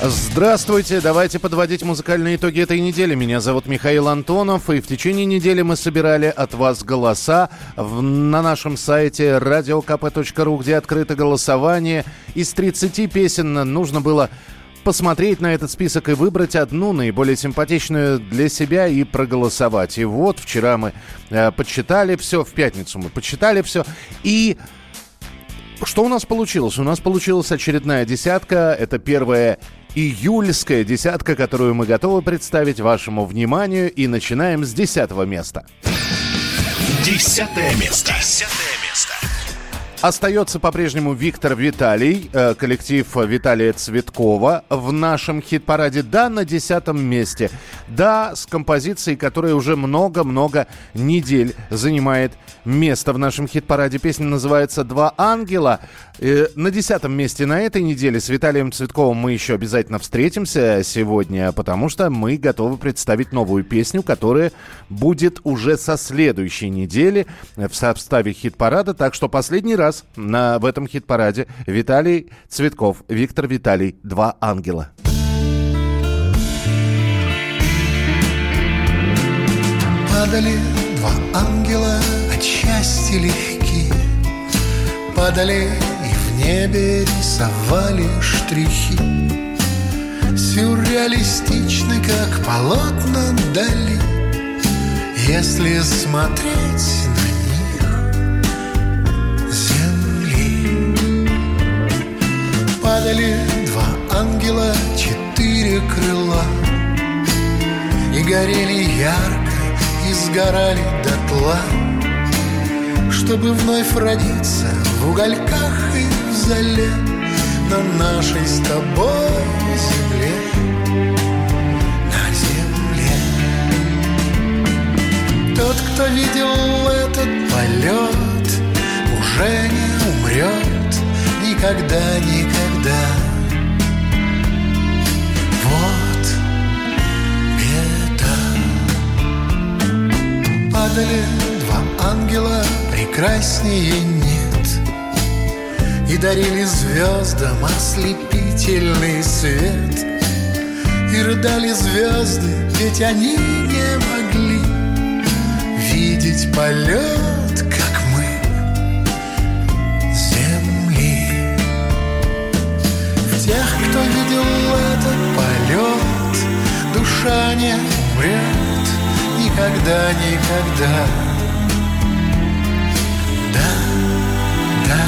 Здравствуйте, давайте подводить музыкальные итоги этой недели. Меня зовут Михаил Антонов, и в течение недели мы собирали от вас голоса в, на нашем сайте radiokp.ru, где открыто голосование. Из 30 песен нужно было посмотреть на этот список и выбрать одну наиболее симпатичную для себя и проголосовать. И вот вчера мы э, подсчитали все, в пятницу мы подсчитали все, и что у нас получилось? У нас получилась очередная десятка. Это первая июльская десятка, которую мы готовы представить вашему вниманию. И начинаем с десятого места. Десятое место. Десятое место. Остается по-прежнему Виктор Виталий, э, коллектив Виталия Цветкова в нашем хит-параде. Да, на десятом месте. Да, с композицией, которая уже много-много недель занимает место в нашем хит-параде. Песня называется «Два ангела». Э, на десятом месте на этой неделе с Виталием Цветковым мы еще обязательно встретимся сегодня, потому что мы готовы представить новую песню, которая будет уже со следующей недели в составе хит-парада. Так что последний раз на, в этом хит-параде. Виталий Цветков, Виктор Виталий, «Два ангела». Падали два ангела от счастья легки. Падали и в небе рисовали штрихи. Сюрреалистичны, как полотна дали Если смотреть на Падали два ангела, четыре крыла. И горели ярко и сгорали дотла. Чтобы вновь родиться в угольках и в зале На нашей с тобой земле. На земле. Тот, кто видел этот полет Уже не умрет никогда, никогда Вот беда падали два ангела, прекраснее нет. И дарили звездам ослепительный свет. И рыдали звезды, ведь они не могли Видеть полет, Душа не никогда, никогда. Да, да,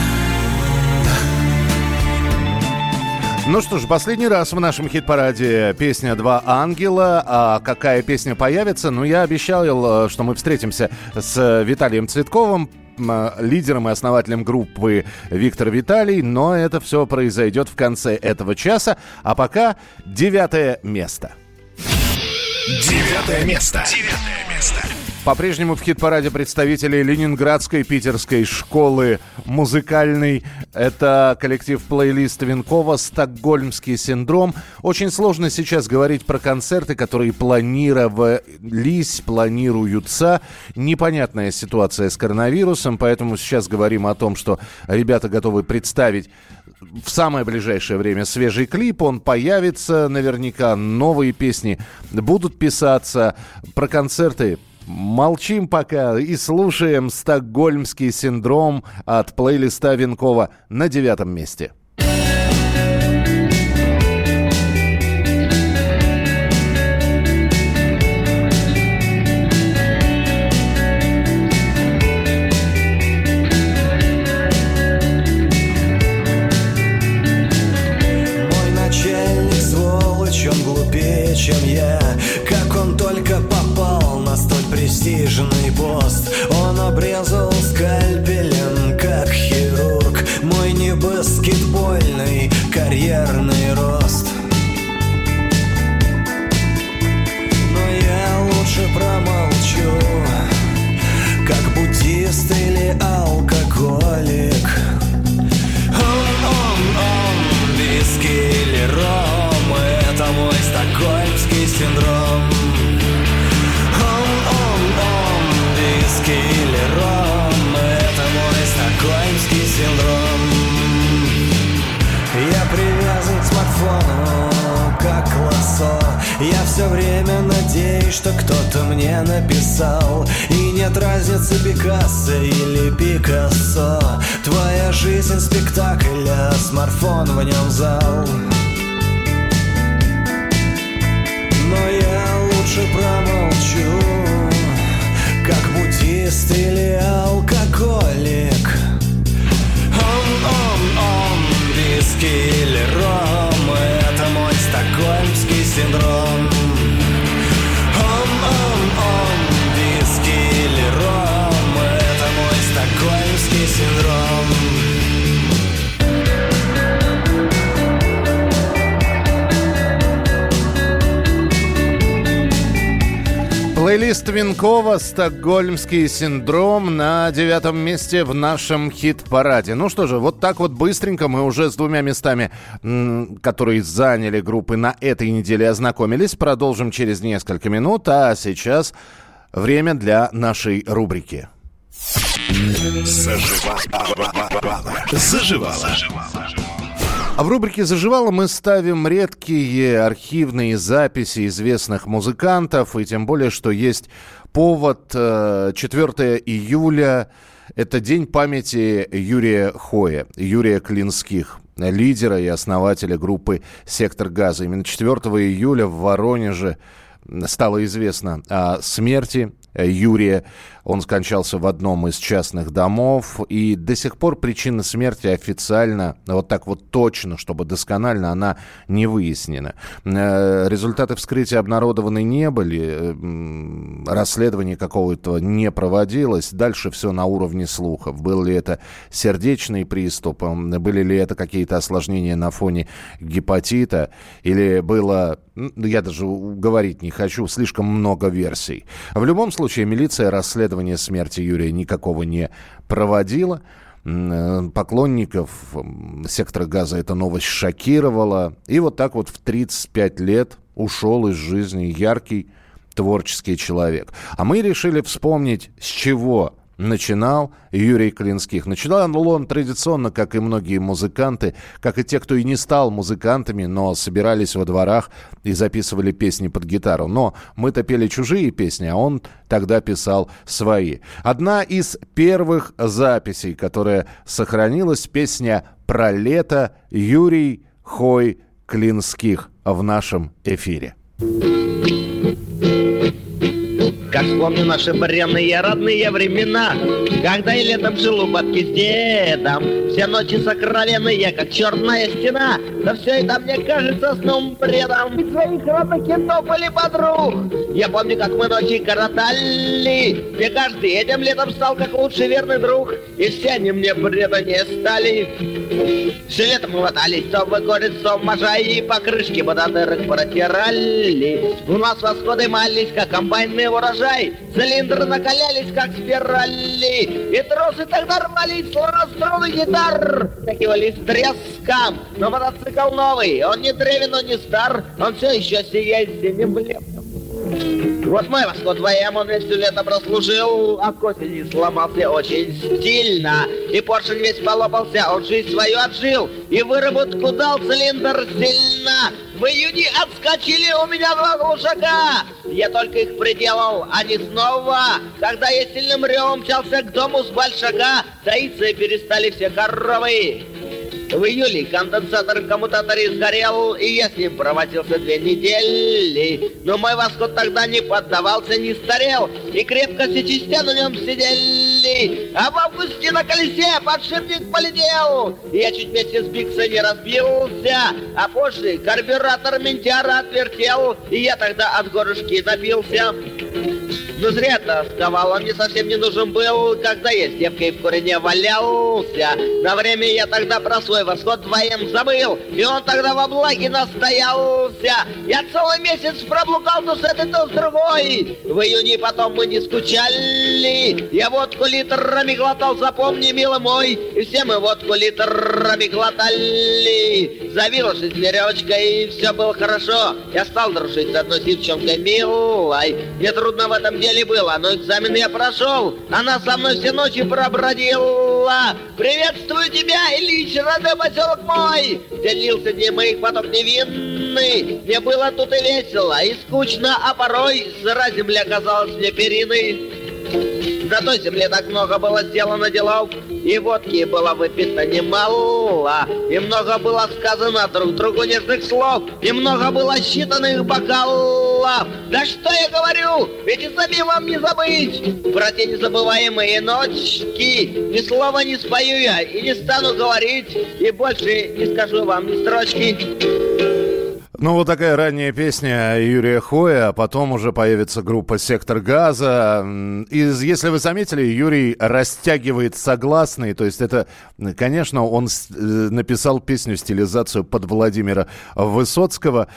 Ну что ж, последний раз в нашем хит-параде песня «Два ангела». А какая песня появится? Ну, я обещал, э, что мы встретимся с Виталием Цветковым, м, лидером и основателем группы Виктор Виталий, но это все произойдет в конце этого часа. А пока девятое место. Девятое место. Девятое место. По-прежнему в хит-параде представителей Ленинградской питерской школы музыкальной. Это коллектив плейлист Винкова «Стокгольмский синдром». Очень сложно сейчас говорить про концерты, которые планировались, планируются. Непонятная ситуация с коронавирусом, поэтому сейчас говорим о том, что ребята готовы представить в самое ближайшее время свежий клип, он появится наверняка, новые песни будут писаться, про концерты Молчим пока и слушаем «Стокгольмский синдром» от плейлиста Винкова на девятом месте. Я все время надеюсь, что кто-то мне написал. И нет разницы Пикассо или Пикассо. Твоя жизнь спектакль, а смартфон в нем зал. Но я лучше промолчу Как буддист или алкоголик. Он, виски или ром Это мой стокгольмский синдром Плейлист Винкова «Стокгольмский синдром» на девятом месте в нашем хит-параде. Ну что же, вот так вот быстренько мы уже с двумя местами, которые заняли группы на этой неделе, ознакомились. Продолжим через несколько минут, а сейчас время для нашей рубрики. Заживала. Заживала. А в рубрике «Заживало» мы ставим редкие архивные записи известных музыкантов, и тем более, что есть повод 4 июля. Это день памяти Юрия Хоя, Юрия Клинских, лидера и основателя группы «Сектор газа». Именно 4 июля в Воронеже стало известно о смерти Юрия. Он скончался в одном из частных домов, и до сих пор причина смерти официально, вот так вот точно, чтобы досконально, она не выяснена. Э, результаты вскрытия обнародованы не были, расследование какого-то не проводилось. Дальше все на уровне слухов. Был ли это сердечный приступ, были ли это какие-то осложнения на фоне гепатита, или было, я даже говорить не хочу, слишком много версий. В любом случае, милиция расследование смерти Юрия никакого не проводила. Э, поклонников сектора газа эта новость шокировала. И вот так вот в 35 лет ушел из жизни яркий творческий человек. А мы решили вспомнить, с чего начинал Юрий Клинских. Начинал он традиционно, как и многие музыканты, как и те, кто и не стал музыкантами, но собирались во дворах и записывали песни под гитару. Но мы-то пели чужие песни, а он тогда писал свои. Одна из первых записей, которая сохранилась, песня «Про лето» Юрий Хой Клинских в нашем эфире. Как вспомню наши бренные родные времена, Когда я летом жил у бабки с дедом, Все ночи сокровенные, как черная стена, Да все это мне кажется сном бредом. Ведь своих родных кентов или подруг, Я помню, как мы ночи коротали, Мне каждый этим летом стал как лучший верный друг, И все они мне бреда не стали. Все лето мы мотались, то в горе, то в И по крышке бододырок протирали. У нас восходы мались, как комбайнные урожай, Цилиндры накалялись, как спирали, И тросы тогда рвались, словно струны гитар, Накивались треском, но мотоцикл новый, Он не древен, он не стар, Он все еще сияет синим блеском. Вот мой восход ВМ он весь лето прослужил, а к осени сломался очень стильно. И поршень весь полопался, он жизнь свою отжил, и выработку дал цилиндр сильно. Июне отскочили у меня два глушака. Я только их приделал, они снова. Тогда я сильным ревом мчался к дому с большака. Таиться перестали все коровы. В июле конденсатор в сгорел, и я с ним проводился две недели. Но мой восход тогда не поддавался, не старел, и крепко все части на нем сидели. А в августе на колесе подшипник полетел, и я чуть вместе с Бикса не разбился. А позже карбюратор ментяра отвертел, и я тогда от горышки напился. Но зря тосковал, он мне совсем не нужен был, когда я с девкой в курине валялся. На время я тогда про свой восход двоем забыл, и он тогда во благе настоялся. Я целый месяц проблукал то с этой, то с другой. В июне потом мы не скучали. Я водку литрами глотал, запомни, милый мой, и все мы водку литрами глотали. Завилась веревочкой, и все было хорошо. Я стал дружить с одной девчонкой милой. Мне трудно в этом деле было, но экзамен я прошел. Она со мной все ночи пробродила. Приветствую тебя, Ильич, родной поселок мой. Делился дни моих поток невинных длинный, мне было тут и весело, и скучно, а порой сыра земля казалась мне периной. Той земле так много было сделано делов, и водки было выпито немало, и много было сказано друг другу нежных слов, и много было считанных бокалов. Да что я говорю, ведь и сами вам не забыть про те незабываемые ночки. Ни слова не спою я и не стану говорить, и больше не скажу вам ни строчки. Ну, вот такая ранняя песня Юрия Хоя, а потом уже появится группа «Сектор газа». И если вы заметили, Юрий растягивает согласные, то есть это, конечно, он э, написал песню, стилизацию под Владимира Высоцкого.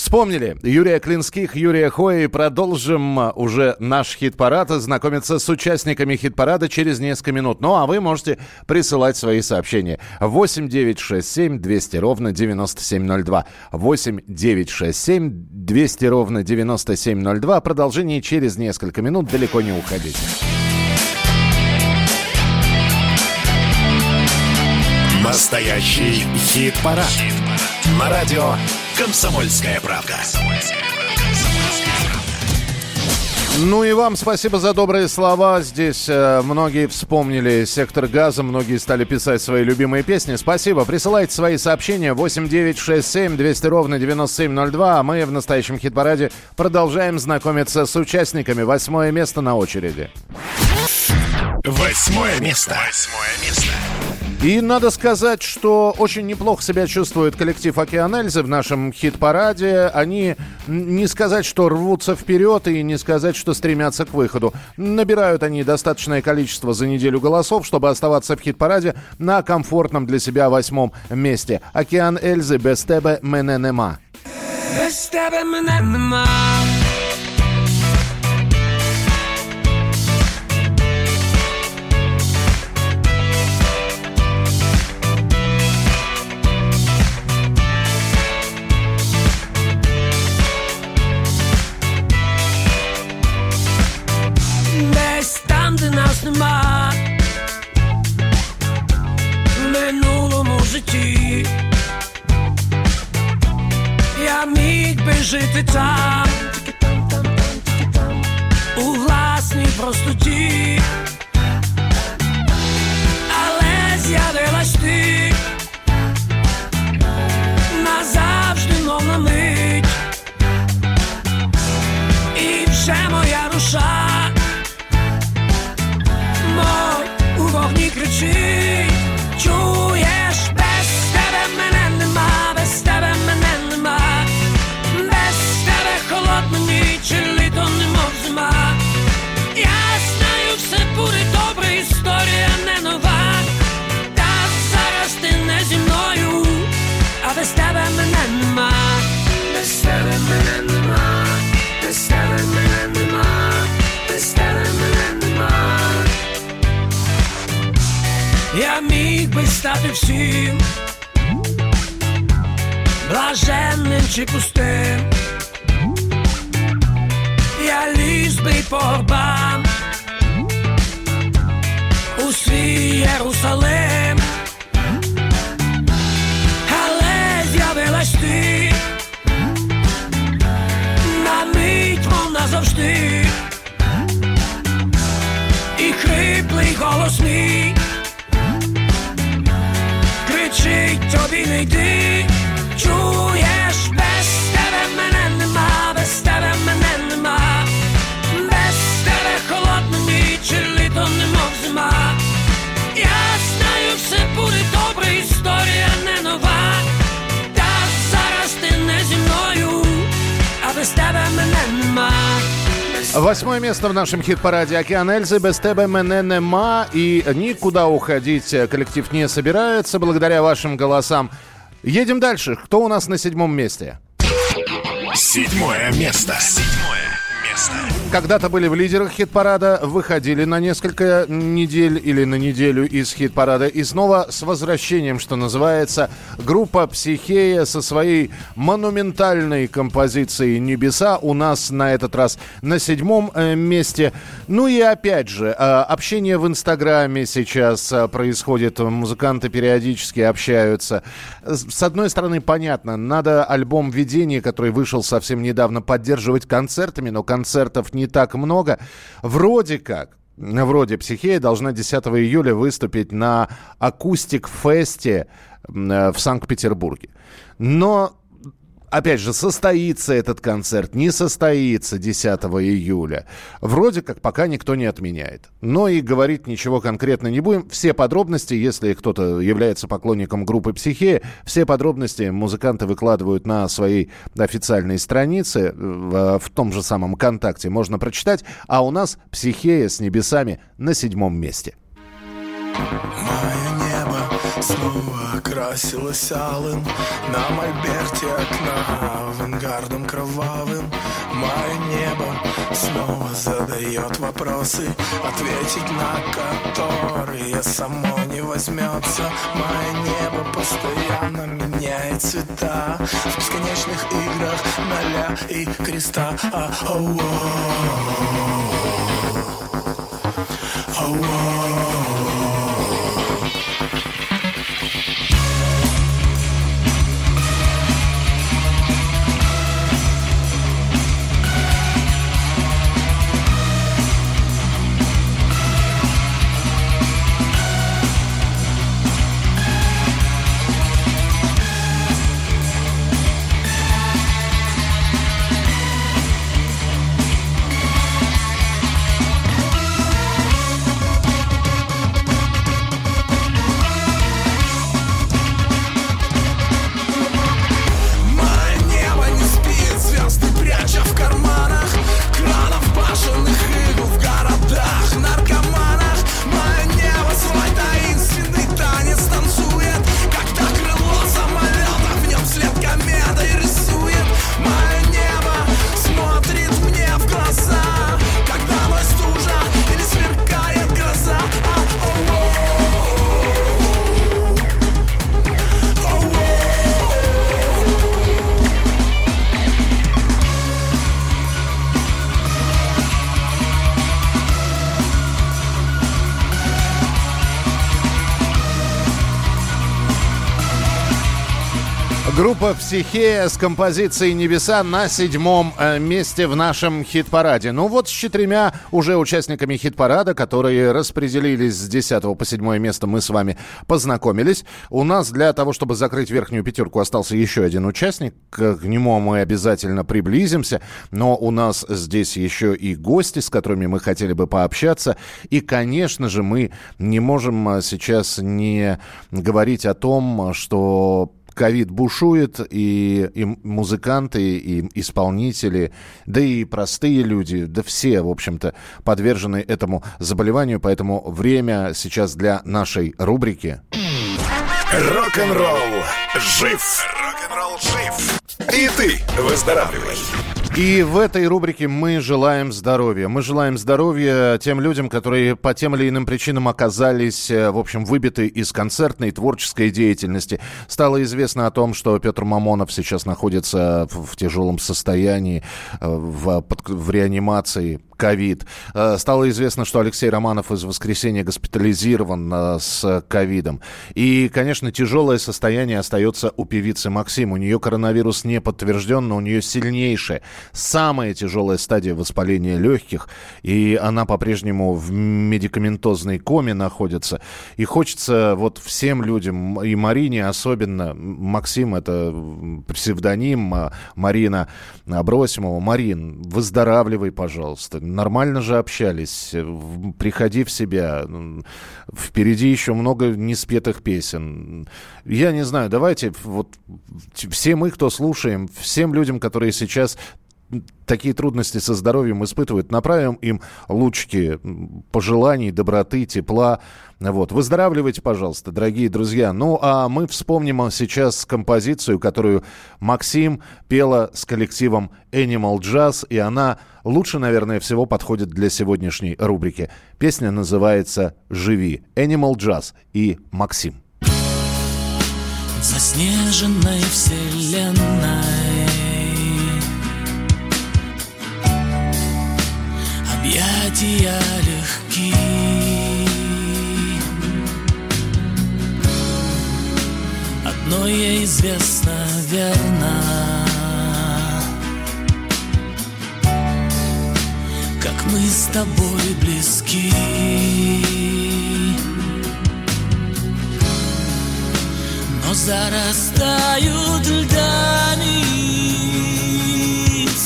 Вспомнили Юрия Клинских, Юрия Хоя и продолжим уже наш хит-парад. Знакомиться с участниками хит-парада через несколько минут. Ну, а вы можете присылать свои сообщения. 8 9 6 7 200 ровно 9702. 8 9 6 7 200 ровно 9702. Продолжение через несколько минут. Далеко не уходите. Настоящий хит-парад. хит-парад. На радио «Комсомольская правда». Ну и вам спасибо за добрые слова. Здесь э, многие вспомнили сектор газа, многие стали писать свои любимые песни. Спасибо. Присылайте свои сообщения 8967 200 ровно 9702. А мы в настоящем хит-параде продолжаем знакомиться с участниками. Восьмое место на очереди. Восьмое место. Восьмое место. И надо сказать, что очень неплохо себя чувствует коллектив «Океан Эльзы» в нашем хит-параде. Они не сказать, что рвутся вперед и не сказать, что стремятся к выходу. Набирают они достаточное количество за неделю голосов, чтобы оставаться в хит-параде на комфортном для себя восьмом месте. «Океан Эльзы» без тебе мене нема. Без тебе мене нема жити там, у власній простоті, але з'явилась ти. Назавжди, мов на мить, і вже моя душа. кричи, чуєш, міг всім, блаженним чи пустим, я ліз би по горбам у свій Єрусалим, але з'явилась ти на мить, мов назавжди, і хриплий голос мій Shake, 主演 Восьмое место в нашем хит-параде «Океан Эльзы». Без тебе мене нема. И никуда уходить коллектив не собирается благодаря вашим голосам. Едем дальше. Кто у нас на седьмом месте? Седьмое место. Седьмое место. Когда-то были в лидерах хит-парада, выходили на несколько недель или на неделю из хит-парада. И снова с возвращением, что называется, группа «Психея» со своей монументальной композицией «Небеса» у нас на этот раз на седьмом э, месте. Ну и опять же, э, общение в Инстаграме сейчас э, происходит. Музыканты периодически общаются. С одной стороны, понятно, надо альбом «Видение», который вышел совсем недавно, поддерживать концертами, но концертов не так много. Вроде как, вроде «Психея» должна 10 июля выступить на акустик-фесте в Санкт-Петербурге. Но опять же, состоится этот концерт, не состоится 10 июля. Вроде как пока никто не отменяет. Но и говорить ничего конкретно не будем. Все подробности, если кто-то является поклонником группы «Психея», все подробности музыканты выкладывают на своей официальной странице, в, в том же самом ВКонтакте можно прочитать. А у нас «Психея» с небесами на седьмом месте. Небо снова окрасилось алым На мольберте окна авангардом кровавым Мое небо снова задает вопросы. Ответить на которые само не возьмется. Мое небо постоянно меняет цвета. В бесконечных играх ноля и креста. А, оу, оу, оу, Группа «Психея» с композицией «Небеса» на седьмом э, месте в нашем хит-параде. Ну вот с четырьмя уже участниками хит-парада, которые распределились с 10 по седьмое место, мы с вами познакомились. У нас для того, чтобы закрыть верхнюю пятерку, остался еще один участник. К нему мы обязательно приблизимся. Но у нас здесь еще и гости, с которыми мы хотели бы пообщаться. И, конечно же, мы не можем э, сейчас не говорить о том, что ковид бушует, и, и музыканты, и исполнители, да и простые люди, да все, в общем-то, подвержены этому заболеванию, поэтому время сейчас для нашей рубрики. Рок-н-ролл жив! Рок-н-ролл жив! И ты выздоравливай! И в этой рубрике мы желаем здоровья. Мы желаем здоровья тем людям, которые по тем или иным причинам оказались, э, в общем, выбиты из концертной творческой деятельности. Стало известно о том, что Петр Мамонов сейчас находится в, тяжелом состоянии, э, в, в реанимации ковид. Э, стало известно, что Алексей Романов из воскресенья госпитализирован э, с ковидом. И, конечно, тяжелое состояние остается у певицы Максим. У нее коронавирус не подтвержден, но у нее сильнейшая, самая тяжелая стадия воспаления легких. И она по-прежнему в медикаментозной коме находится. И хочется вот всем людям, и Марине особенно, Максим это псевдоним, а Марина Абросимова. Марин, выздоравливай, пожалуйста нормально же общались. Приходи в себя. Впереди еще много неспетых песен. Я не знаю, давайте вот все мы, кто слушаем, всем людям, которые сейчас такие трудности со здоровьем испытывают, направим им лучики пожеланий, доброты, тепла. Вот. Выздоравливайте, пожалуйста, дорогие друзья. Ну, а мы вспомним сейчас композицию, которую Максим пела с коллективом Animal Jazz, и она лучше, наверное, всего подходит для сегодняшней рубрики. Песня называется «Живи». Animal Jazz и Максим. Заснеженной вселенной объятия легки. Одно ей известно верно, как мы с тобой близки. Но зарастают льдами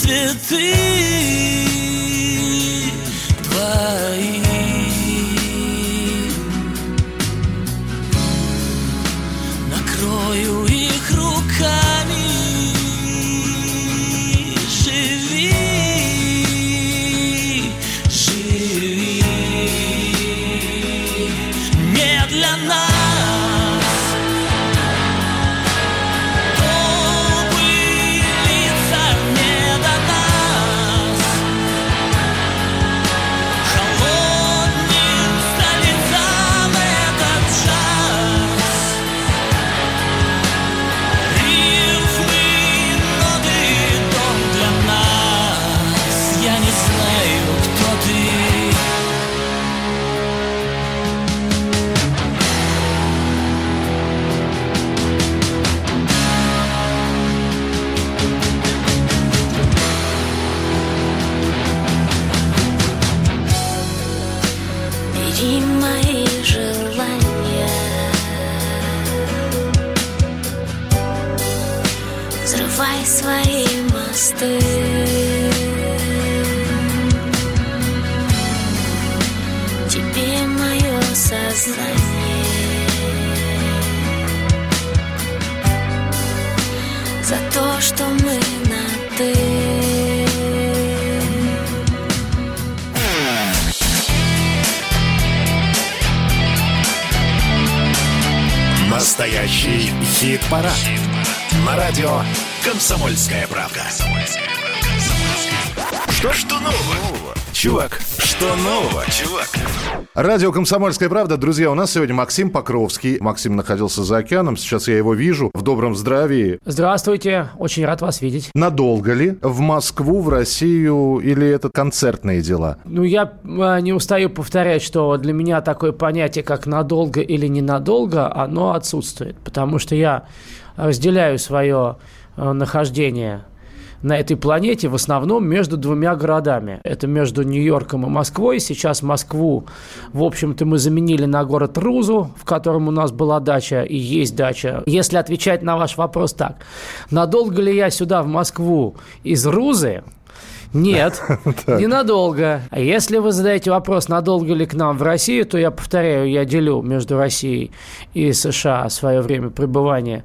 цветы Настоящий хит-парад. Хит На радио «Комсомольская правка». Что, что нового? Чувак, что нового, чувак? Радио «Комсомольская правда». Друзья, у нас сегодня Максим Покровский. Максим находился за океаном. Сейчас я его вижу в добром здравии. Здравствуйте. Очень рад вас видеть. Надолго ли? В Москву, в Россию? Или это концертные дела? Ну, я э, не устаю повторять, что для меня такое понятие, как надолго или ненадолго, оно отсутствует. Потому что я разделяю свое э, нахождение на этой планете в основном между двумя городами. Это между Нью-Йорком и Москвой. Сейчас Москву, в общем-то, мы заменили на город Рузу, в котором у нас была дача и есть дача. Если отвечать на ваш вопрос так, надолго ли я сюда, в Москву, из Рузы, нет, ненадолго. А если вы задаете вопрос, надолго ли к нам в Россию, то я повторяю, я делю между Россией и США свое время пребывания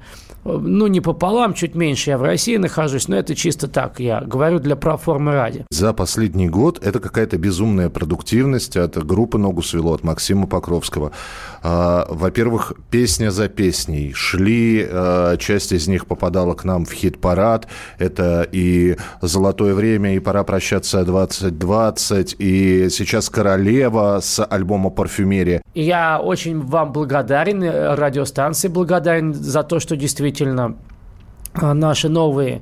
ну, не пополам, чуть меньше я в России нахожусь, но это чисто так, я говорю для проформы ради. За последний год это какая-то безумная продуктивность от группы «Ногу свело», от Максима Покровского. А, во-первых, песня за песней. Шли, а, часть из них попадала к нам в хит-парад. Это и «Золотое время», и «Пора прощаться 2020», и сейчас «Королева» с альбома «Парфюмерия». Я очень вам благодарен, э, радиостанции благодарен за то, что действительно а, наши новые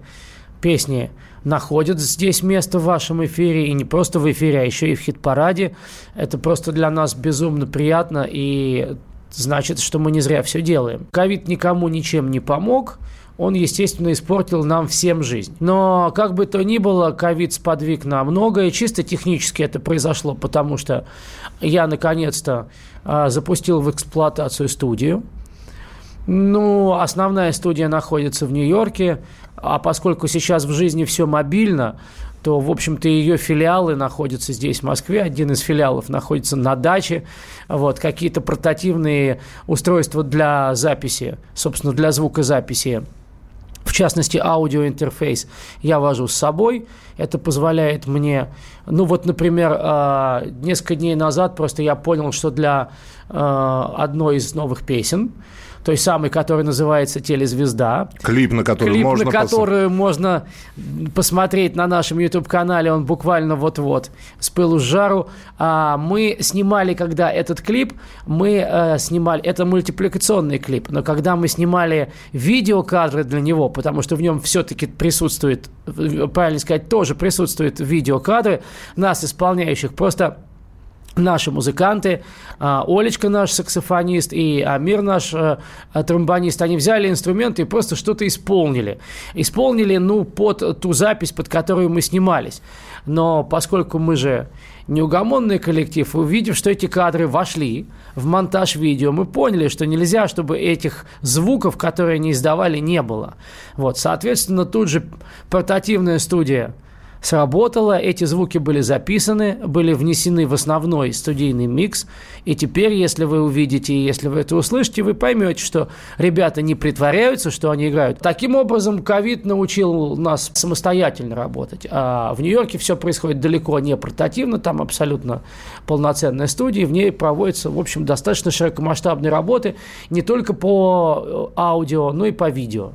песни находят здесь место в вашем эфире, и не просто в эфире, а еще и в хит-параде. Это просто для нас безумно приятно, и значит, что мы не зря все делаем. Ковид никому ничем не помог, он, естественно, испортил нам всем жизнь. Но, как бы то ни было, ковид сподвиг на многое. Чисто технически это произошло, потому что я, наконец-то, а, запустил в эксплуатацию студию. Ну, основная студия находится в Нью-Йорке, а поскольку сейчас в жизни все мобильно, то, в общем-то, ее филиалы находятся здесь, в Москве. Один из филиалов находится на даче. Вот, какие-то портативные устройства для записи, собственно, для звукозаписи в частности, аудиоинтерфейс я вожу с собой. Это позволяет мне, ну вот, например, а, несколько дней назад просто я понял, что для а, одной из новых песен той самой, которая называется «Телезвезда». Клип, на который Клип, можно на который можно посмотреть на нашем YouTube-канале, он буквально вот-вот, с пылу с жару. А, мы снимали, когда этот клип, мы а, снимали, это мультипликационный клип, но когда мы снимали видеокадры для него, потому что в нем все-таки присутствует, правильно сказать, тоже присутствуют видеокадры нас, исполняющих, просто наши музыканты, а, Олечка наш саксофонист и Амир наш а, тромбонист, они взяли инструменты и просто что-то исполнили. Исполнили, ну, под ту запись, под которую мы снимались. Но поскольку мы же неугомонный коллектив, увидев, что эти кадры вошли в монтаж видео, мы поняли, что нельзя, чтобы этих звуков, которые они издавали, не было. Вот, соответственно, тут же портативная студия – сработало, эти звуки были записаны, были внесены в основной студийный микс, и теперь, если вы увидите, если вы это услышите, вы поймете, что ребята не притворяются, что они играют. Таким образом, ковид научил нас самостоятельно работать. А в Нью-Йорке все происходит далеко не портативно, там абсолютно полноценная студия, в ней проводятся, в общем, достаточно широкомасштабные работы не только по э, аудио, но и по видео.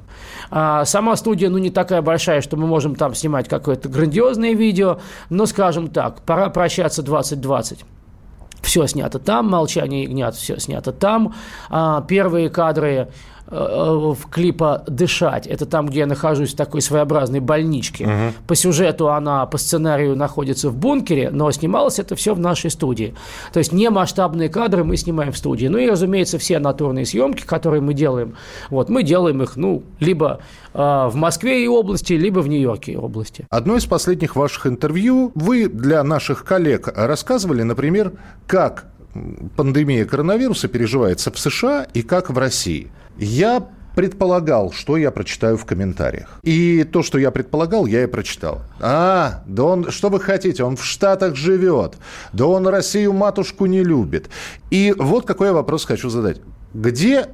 А сама студия, ну, не такая большая, что мы можем там снимать какое-то грандиозное видео, но, скажем так, пора прощаться 2020 все снято там, «Молчание ягнят» все снято там. А, первые кадры в клипа «Дышать». Это там, где я нахожусь в такой своеобразной больничке. Угу. По сюжету она по сценарию находится в бункере, но снималось это все в нашей студии. То есть не масштабные кадры мы снимаем в студии. Ну и, разумеется, все натурные съемки, которые мы делаем, вот, мы делаем их, ну, либо э, в Москве и области, либо в Нью-Йорке и области. Одно из последних ваших интервью вы для наших коллег рассказывали, например, как пандемия коронавируса переживается в США и как в России. Я предполагал, что я прочитаю в комментариях. И то, что я предполагал, я и прочитал. А, да он, что вы хотите, он в Штатах живет. Да он Россию матушку не любит. И вот какой я вопрос хочу задать. Где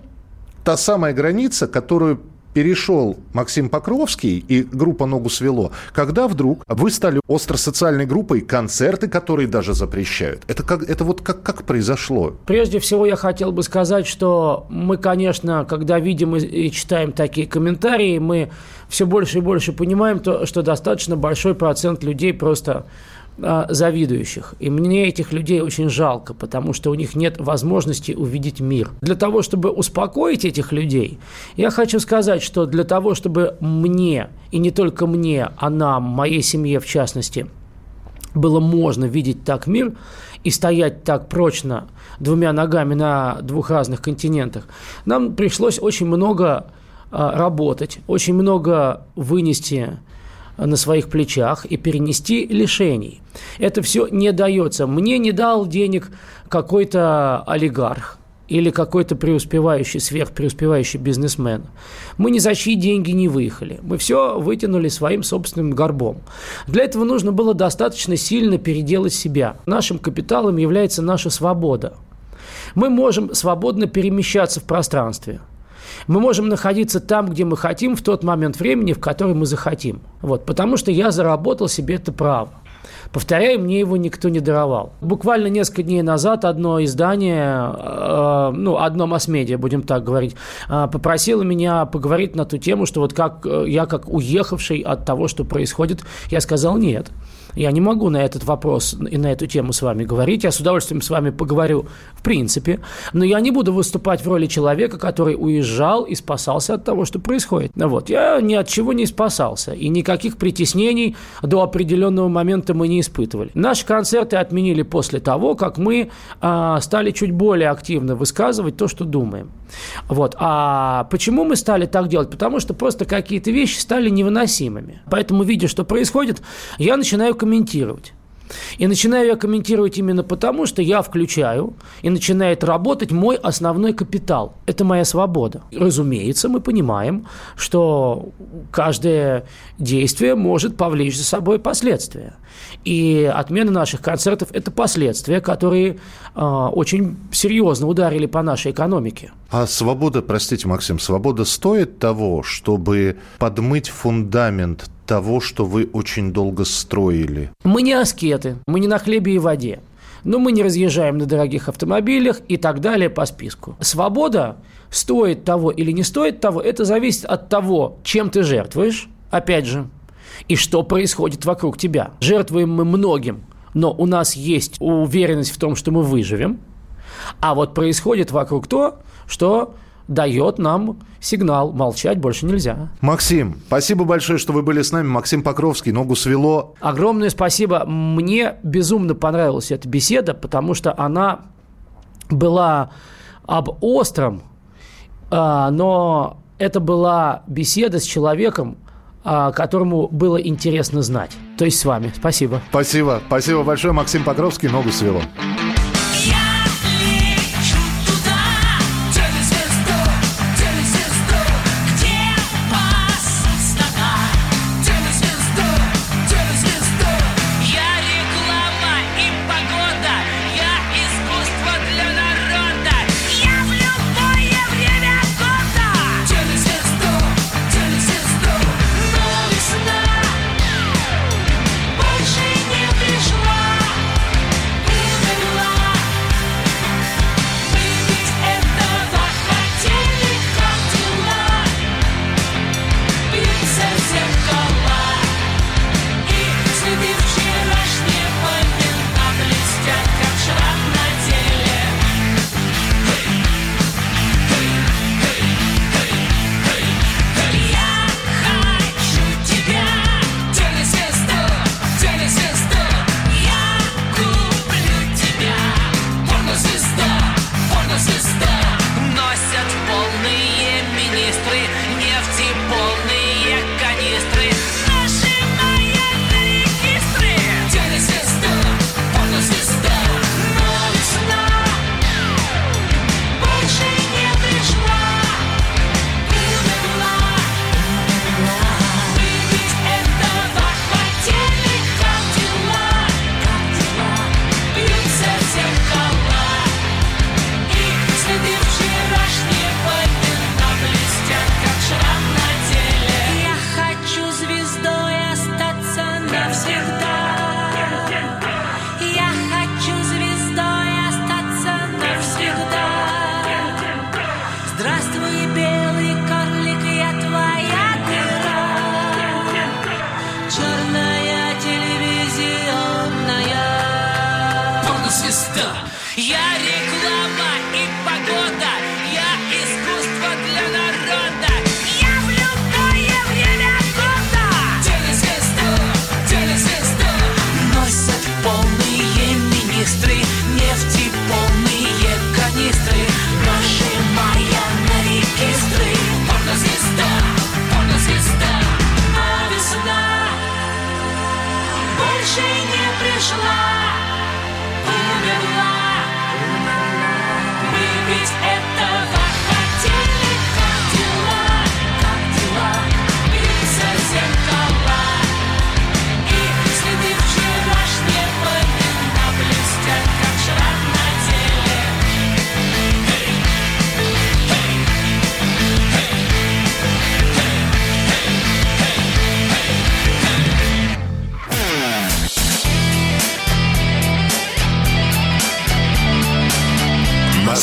та самая граница, которую перешел Максим Покровский и группа «Ногу свело», когда вдруг вы стали остросоциальной группой, концерты, которые даже запрещают. Это, как, это вот как, как произошло? Прежде всего я хотел бы сказать, что мы, конечно, когда видим и читаем такие комментарии, мы все больше и больше понимаем, то, что достаточно большой процент людей просто завидующих. И мне этих людей очень жалко, потому что у них нет возможности увидеть мир. Для того, чтобы успокоить этих людей, я хочу сказать, что для того, чтобы мне, и не только мне, а нам, моей семье в частности, было можно видеть так мир и стоять так прочно двумя ногами на двух разных континентах, нам пришлось очень много а, работать, очень много вынести на своих плечах и перенести лишений. Это все не дается. Мне не дал денег какой-то олигарх или какой-то преуспевающий, сверхпреуспевающий бизнесмен. Мы ни за чьи деньги не выехали. Мы все вытянули своим собственным горбом. Для этого нужно было достаточно сильно переделать себя. Нашим капиталом является наша свобода. Мы можем свободно перемещаться в пространстве – мы можем находиться там, где мы хотим, в тот момент времени, в который мы захотим. Вот, потому что я заработал себе это право. Повторяю, мне его никто не даровал. Буквально несколько дней назад одно издание, э, ну, одно масс-медиа, будем так говорить, э, попросило меня поговорить на ту тему, что вот как э, я, как уехавший от того, что происходит, я сказал нет. Я не могу на этот вопрос и на эту тему с вами говорить. Я с удовольствием с вами поговорю в принципе, но я не буду выступать в роли человека, который уезжал и спасался от того, что происходит. Вот. Я ни от чего не спасался, и никаких притеснений до определенного момента мы не испытывали. Наши концерты отменили после того, как мы а, стали чуть более активно высказывать то, что думаем. Вот. А почему мы стали так делать? Потому что просто какие-то вещи стали невыносимыми. Поэтому, видя, что происходит, я начинаю комментировать. И начинаю я комментировать именно потому, что я включаю, и начинает работать мой основной капитал. Это моя свобода. Разумеется, мы понимаем, что каждое действие может повлечь за собой последствия. И отмена наших концертов – это последствия, которые э, очень серьезно ударили по нашей экономике. А свобода, простите, Максим, свобода стоит того, чтобы подмыть фундамент того, что вы очень долго строили? Мы не аскеты, мы не на хлебе и воде. Но мы не разъезжаем на дорогих автомобилях и так далее по списку. Свобода стоит того или не стоит того, это зависит от того, чем ты жертвуешь, опять же, и что происходит вокруг тебя. Жертвуем мы многим, но у нас есть уверенность в том, что мы выживем, а вот происходит вокруг то, что дает нам сигнал, молчать больше нельзя. Максим, спасибо большое, что вы были с нами. Максим Покровский, ногу свело. Огромное спасибо. Мне безумно понравилась эта беседа, потому что она была об остром, а, но это была беседа с человеком, а, которому было интересно знать. То есть с вами. Спасибо. Спасибо. Спасибо большое, Максим Покровский, ногу свело.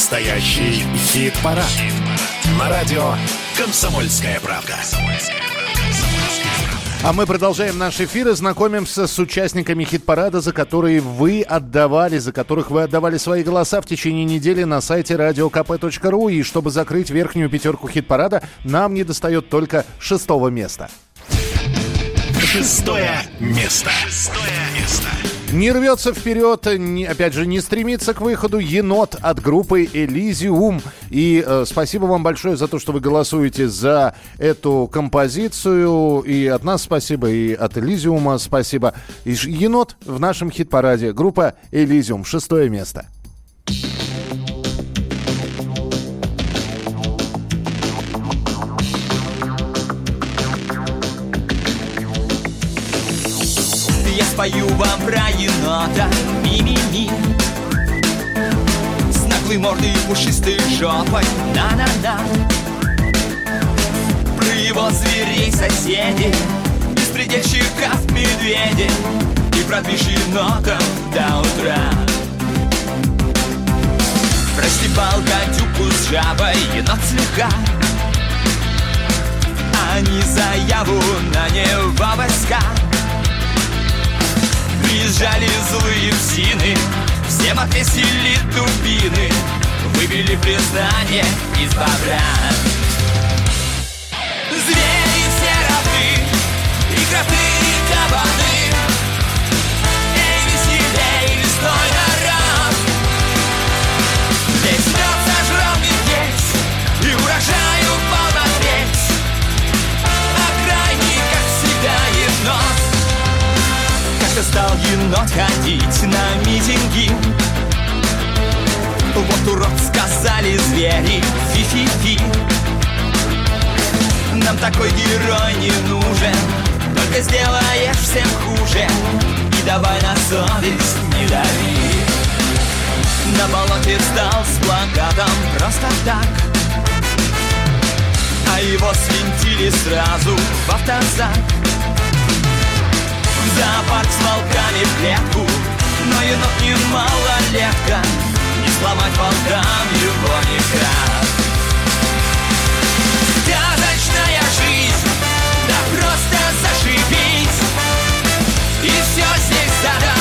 Настоящий хит-парад. На радио «Комсомольская правда». А мы продолжаем наш эфир и знакомимся с участниками хит-парада, за которые вы отдавали, за которых вы отдавали свои голоса в течение недели на сайте radiokp.ru. И чтобы закрыть верхнюю пятерку хит-парада, нам не достает только шестого места. Шестое место. Шестое место. Не рвется вперед, не, опять же, не стремится к выходу енот от группы Элизиум. И э, спасибо вам большое за то, что вы голосуете за эту композицию. И от нас спасибо, и от Элизиума спасибо. И енот в нашем хит-параде. Группа Элизиум, шестое место. Спою вам про енота. Ми-ми-ми. С наглой мордой и пушистой жопой. На-на-на. Про его зверей соседей. Беспредельщиков медведей. И про енотов до утра. Простебал гадюку с жабой енот слегка. Они заяву на него войска Приезжали злые псины Всем отвесили дубины Выбили признание из бобра Звери все равны И кроты, и кабаны как-то стал енот ходить на митинги. Вот урод сказали звери фи-фи-фи. Нам такой герой не нужен Только сделаешь всем хуже. И давай на совесть не дави. На болоте встал с плакатом просто так. А его свинтили сразу в автозак зоопарк с волками в клетку Но енот не малолетка Не сломать волкам его никак Сказочная жизнь, да просто зашибись И все здесь задом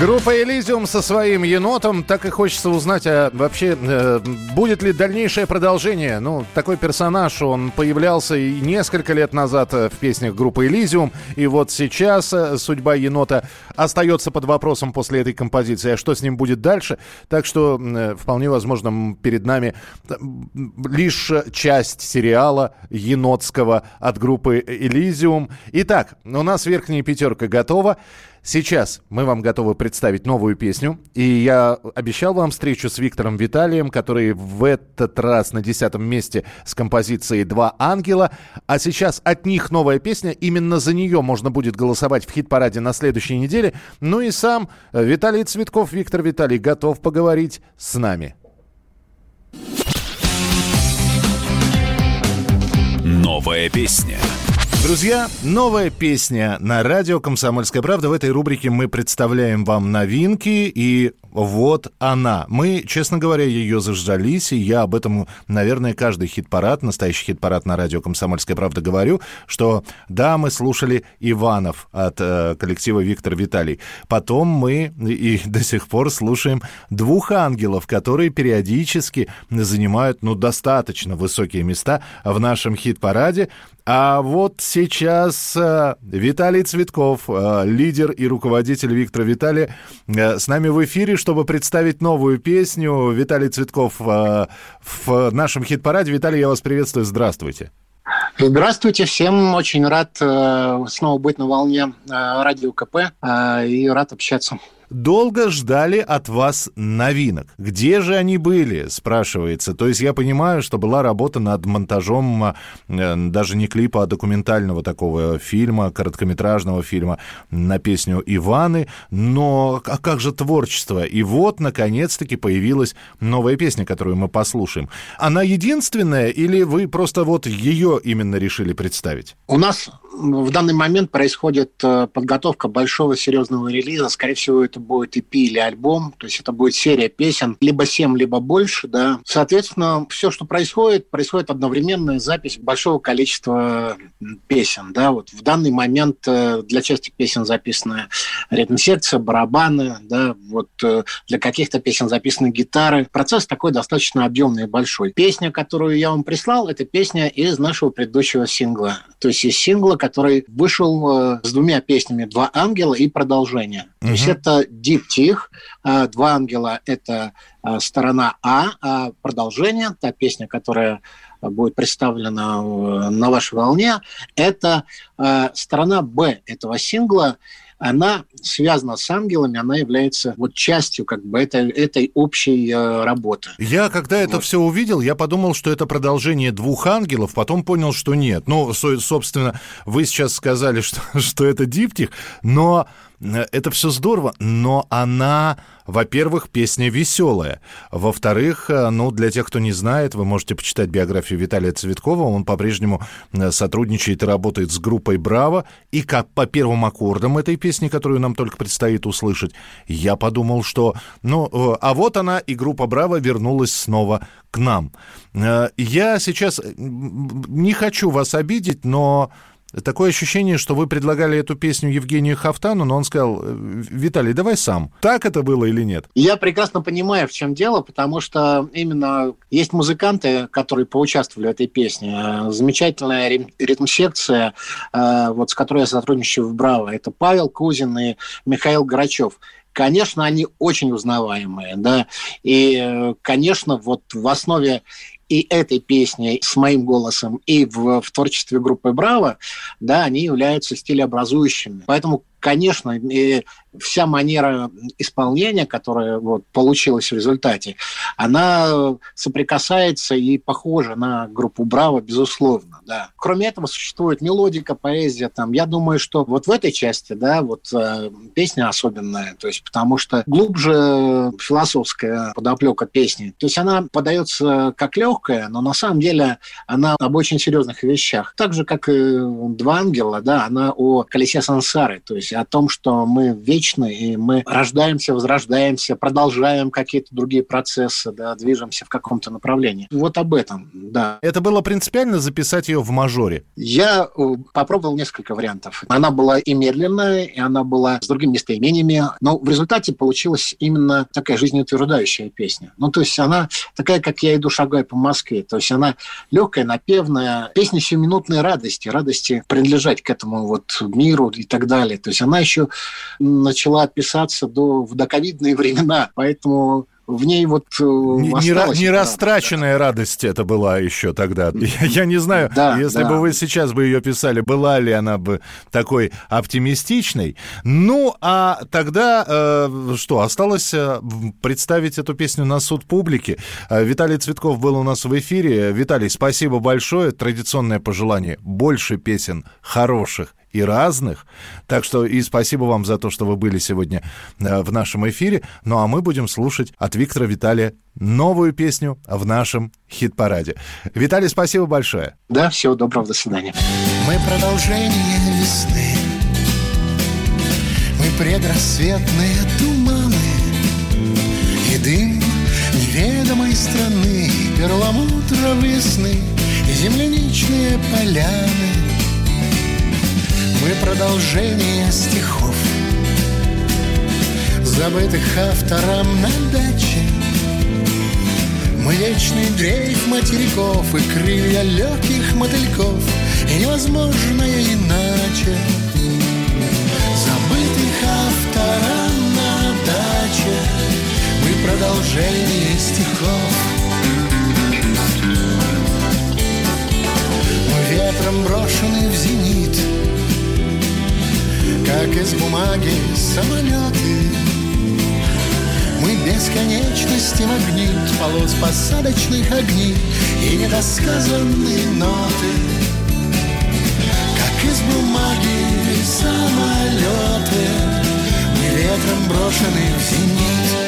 Группа Элизиум со своим енотом. Так и хочется узнать, а вообще э, будет ли дальнейшее продолжение. Ну, такой персонаж, он появлялся и несколько лет назад э, в песнях группы Элизиум. И вот сейчас э, судьба енота остается под вопросом после этой композиции. А что с ним будет дальше? Так что э, вполне возможно перед нами э, лишь часть сериала енотского от группы Элизиум. Итак, у нас верхняя пятерка готова. Сейчас мы вам готовы представить новую песню. И я обещал вам встречу с Виктором Виталием, который в этот раз на десятом месте с композицией «Два ангела». А сейчас от них новая песня. Именно за нее можно будет голосовать в хит-параде на следующей неделе. Ну и сам Виталий Цветков, Виктор Виталий, готов поговорить с нами. Новая песня. Друзья, новая песня на радио «Комсомольская правда». В этой рубрике мы представляем вам новинки, и вот она. Мы, честно говоря, ее заждались, и я об этом, наверное, каждый хит-парад, настоящий хит-парад на радио «Комсомольская правда» говорю, что да, мы слушали Иванов от э, коллектива «Виктор Виталий». Потом мы и до сих пор слушаем «Двух ангелов», которые периодически занимают, ну, достаточно высокие места в нашем хит-параде. А вот сейчас э, Виталий Цветков, э, лидер и руководитель Виктора Виталия, э, с нами в эфире, чтобы представить новую песню. Виталий Цветков в нашем хит-параде. Виталий, я вас приветствую. Здравствуйте. Здравствуйте всем. Очень рад снова быть на волне радио КП и рад общаться. Долго ждали от вас новинок. Где же они были, спрашивается. То есть я понимаю, что была работа над монтажом э, даже не клипа, а документального такого фильма, короткометражного фильма на песню Иваны. Но а как же творчество? И вот, наконец-таки, появилась новая песня, которую мы послушаем. Она единственная или вы просто вот ее именно решили представить? У нас в данный момент происходит э, подготовка большого серьезного релиза. Скорее всего, это будет EP или альбом. То есть это будет серия песен, либо 7, либо больше. Да. Соответственно, все, что происходит, происходит одновременная запись большого количества песен. Да. Вот в данный момент э, для части песен записана ритм-секция, барабаны. Да. Вот э, для каких-то песен записаны гитары. Процесс такой достаточно объемный и большой. Песня, которую я вам прислал, это песня из нашего предыдущего сингла. То есть из сингла, который вышел э, с двумя песнями «Два ангела» и «Продолжение». Угу. То есть это диптих. Э, «Два ангела» — это э, сторона А, а продолжение, та песня, которая будет представлена на вашей волне, это сторона Б этого сингла она связана с ангелами, она является вот частью как бы этой, этой общей э, работы. Я, когда вот. это все увидел, я подумал, что это продолжение двух ангелов, потом понял, что нет. Ну, собственно, вы сейчас сказали, что, что это диптих, но Э, это все здорово, но она, во-первых, песня веселая. Во-вторых, э, ну, для тех, кто не знает, вы можете почитать биографию Виталия Цветкова. Он по-прежнему э, сотрудничает и работает с группой «Браво». И как по первым аккордам этой песни, которую нам только предстоит услышать, я подумал, что, ну, а вот она, и группа «Браво» вернулась снова к нам. Я сейчас не хочу вас обидеть, но Такое ощущение, что вы предлагали эту песню Евгению Хафтану, но он сказал, Виталий, давай сам. Так это было или нет? Я прекрасно понимаю, в чем дело, потому что именно есть музыканты, которые поучаствовали в этой песне. Замечательная ритм-секция, э, вот, с которой я сотрудничаю в «Браво». Это Павел Кузин и Михаил Грачев конечно, они очень узнаваемые, да, и, э, конечно, вот в основе и этой песни с моим голосом, и в, в творчестве группы «Браво», да, они являются стилеобразующими. Поэтому конечно, и вся манера исполнения, которая вот получилась в результате, она соприкасается и похожа на группу «Браво», безусловно, да. Кроме этого, существует мелодика, поэзия, там, я думаю, что вот в этой части, да, вот э, песня особенная, то есть потому что глубже философская подоплека песни, то есть она подается как легкая, но на самом деле она об очень серьезных вещах. Так же, как и «Два ангела», да, она о колесе сансары, то есть есть о том, что мы вечны, и мы рождаемся, возрождаемся, продолжаем какие-то другие процессы, да, движемся в каком-то направлении. Вот об этом, да. Это было принципиально записать ее в мажоре? Я э, попробовал несколько вариантов. Она была и медленная, и она была с другими местоимениями, но в результате получилась именно такая жизнеутверждающая песня. Ну, то есть она такая, как «Я иду шагаю по Москве». То есть она легкая, напевная, песня сиюминутной радости, радости принадлежать к этому вот миру и так далее. То есть есть она еще начала писаться до в доковидные времена, поэтому в ней вот э, не, не, не растраченная радость это была еще тогда. Я, я не знаю, да, если да. бы вы сейчас бы ее писали, была ли она бы такой оптимистичной. Ну, а тогда э, что, осталось э, представить эту песню на суд публики. Э, Виталий Цветков был у нас в эфире. Виталий, спасибо большое. Традиционное пожелание. Больше песен хороших и разных. Так что и спасибо вам за то, что вы были сегодня э, в нашем эфире. Ну а мы будем слушать от Виктора Виталия новую песню в нашем хит-параде. Виталий, спасибо большое. Да, всего доброго, до свидания. Мы продолжение весны, мы предрассветные туманы и дым неведомой страны, перламутровые сны и земляничные поляны мы продолжение стихов. Забытых автором на даче. Мы вечный дрейф материков И крылья легких мотыльков. И невозможное иначе. Забытых автором на даче. Мы продолжение стихов. Мы ветром брошены в зенит как из бумаги самолеты. Мы бесконечности магнит полос посадочных огней и недосказанные ноты. Как из бумаги самолеты, мы ветром брошены в зенит.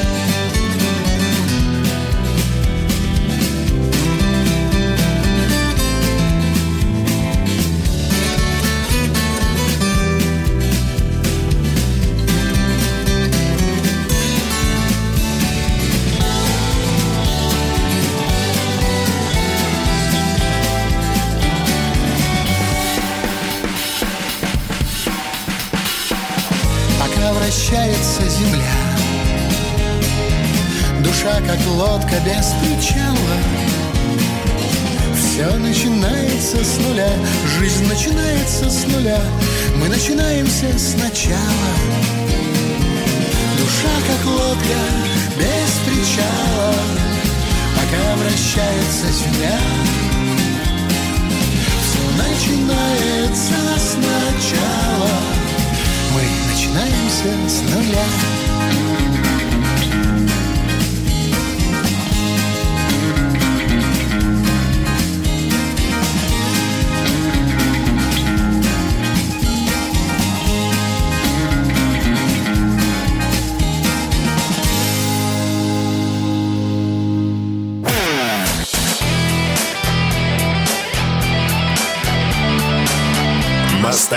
Душа, как лодка без причала. Все начинается с нуля, жизнь начинается с нуля, мы начинаемся сначала. Душа, как лодка без причала, пока вращается земля. Все начинается сначала, мы начинаемся с нуля.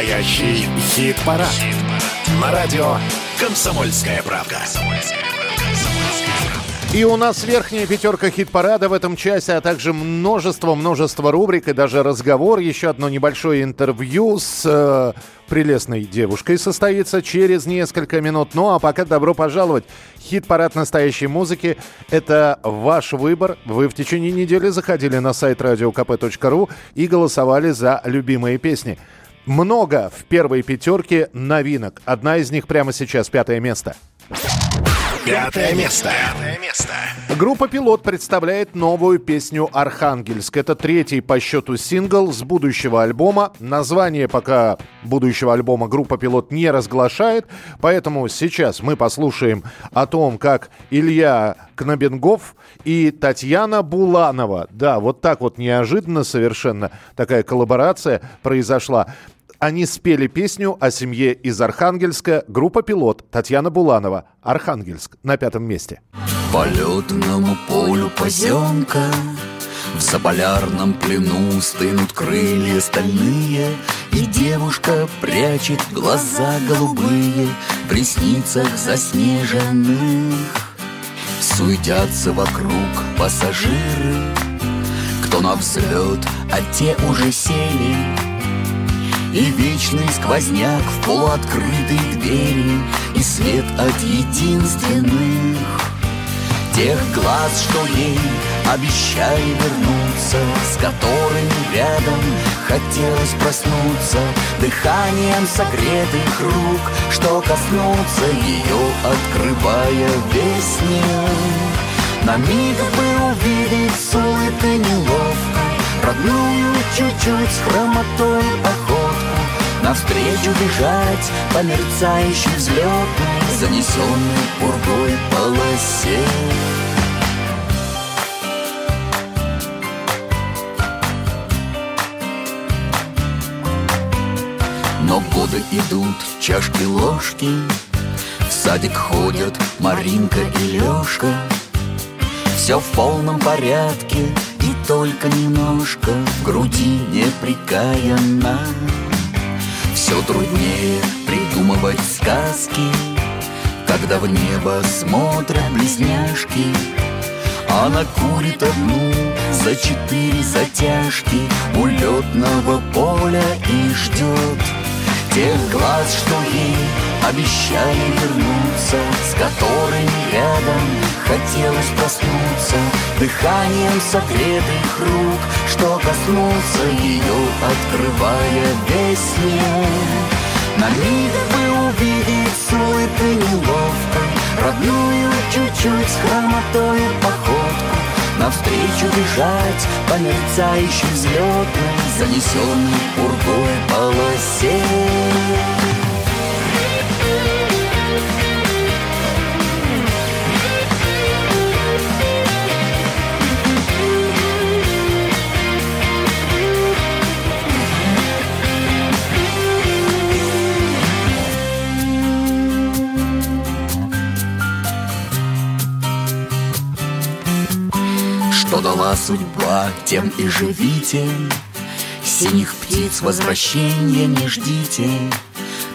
Настоящий хит-парад. На радио «Комсомольская правда». И у нас верхняя пятерка хит-парада в этом часе, а также множество-множество рубрик и даже разговор. Еще одно небольшое интервью с э, прелестной девушкой состоится через несколько минут. Ну а пока добро пожаловать. Хит-парад настоящей музыки – это ваш выбор. Вы в течение недели заходили на сайт radiokp.ru и голосовали за любимые песни. Много в первой пятерке новинок. Одна из них прямо сейчас, пятое место. Пятое место. Пятое место. Группа «Пилот» представляет новую песню «Архангельск». Это третий по счету сингл с будущего альбома. Название пока будущего альбома группа «Пилот» не разглашает, поэтому сейчас мы послушаем о том, как Илья Кнабенгов и Татьяна Буланова, да, вот так вот неожиданно совершенно такая коллаборация произошла. Они спели песню о семье из Архангельска. Группа «Пилот», Татьяна Буланова, Архангельск на пятом месте. По летному полю поземка В заполярном плену стынут крылья стальные И девушка прячет глаза голубые В ресницах заснеженных Суетятся вокруг пассажиры Кто на взлет, а те уже сели и вечный сквозняк в полуоткрытой двери И свет от единственных Тех глаз, что ей обещали вернуться С которыми рядом хотелось проснуться Дыханием согретых рук Что коснуться ее, открывая весь мир На миг бы увидеть с улыбкой неловко Родную чуть-чуть с хромотой походку Навстречу бежать по мерцающей взлетной Занесенной пургой полосе. Но годы идут, чашки, ложки В садик ходят Маринка и Лёшка. Все в полном порядке И только немножко в груди неприкаянно Все труднее придумывать сказки Когда в небо смотрят близняшки. Она курит одну за четыре затяжки У летного поля и ждет Тех глаз, что ей обещали вернуться С которыми рядом хотелось проснуться. Дыханием согретых рук Что коснуться ее, открывая весь мир На миг бы увидеть с улыбкой неловкой Родную чуть-чуть с хромотой походку. Навстречу бежать по мерцающей взлетной Занесенной пургой полосе дала судьба, тем и живите. Синих птиц возвращения не ждите.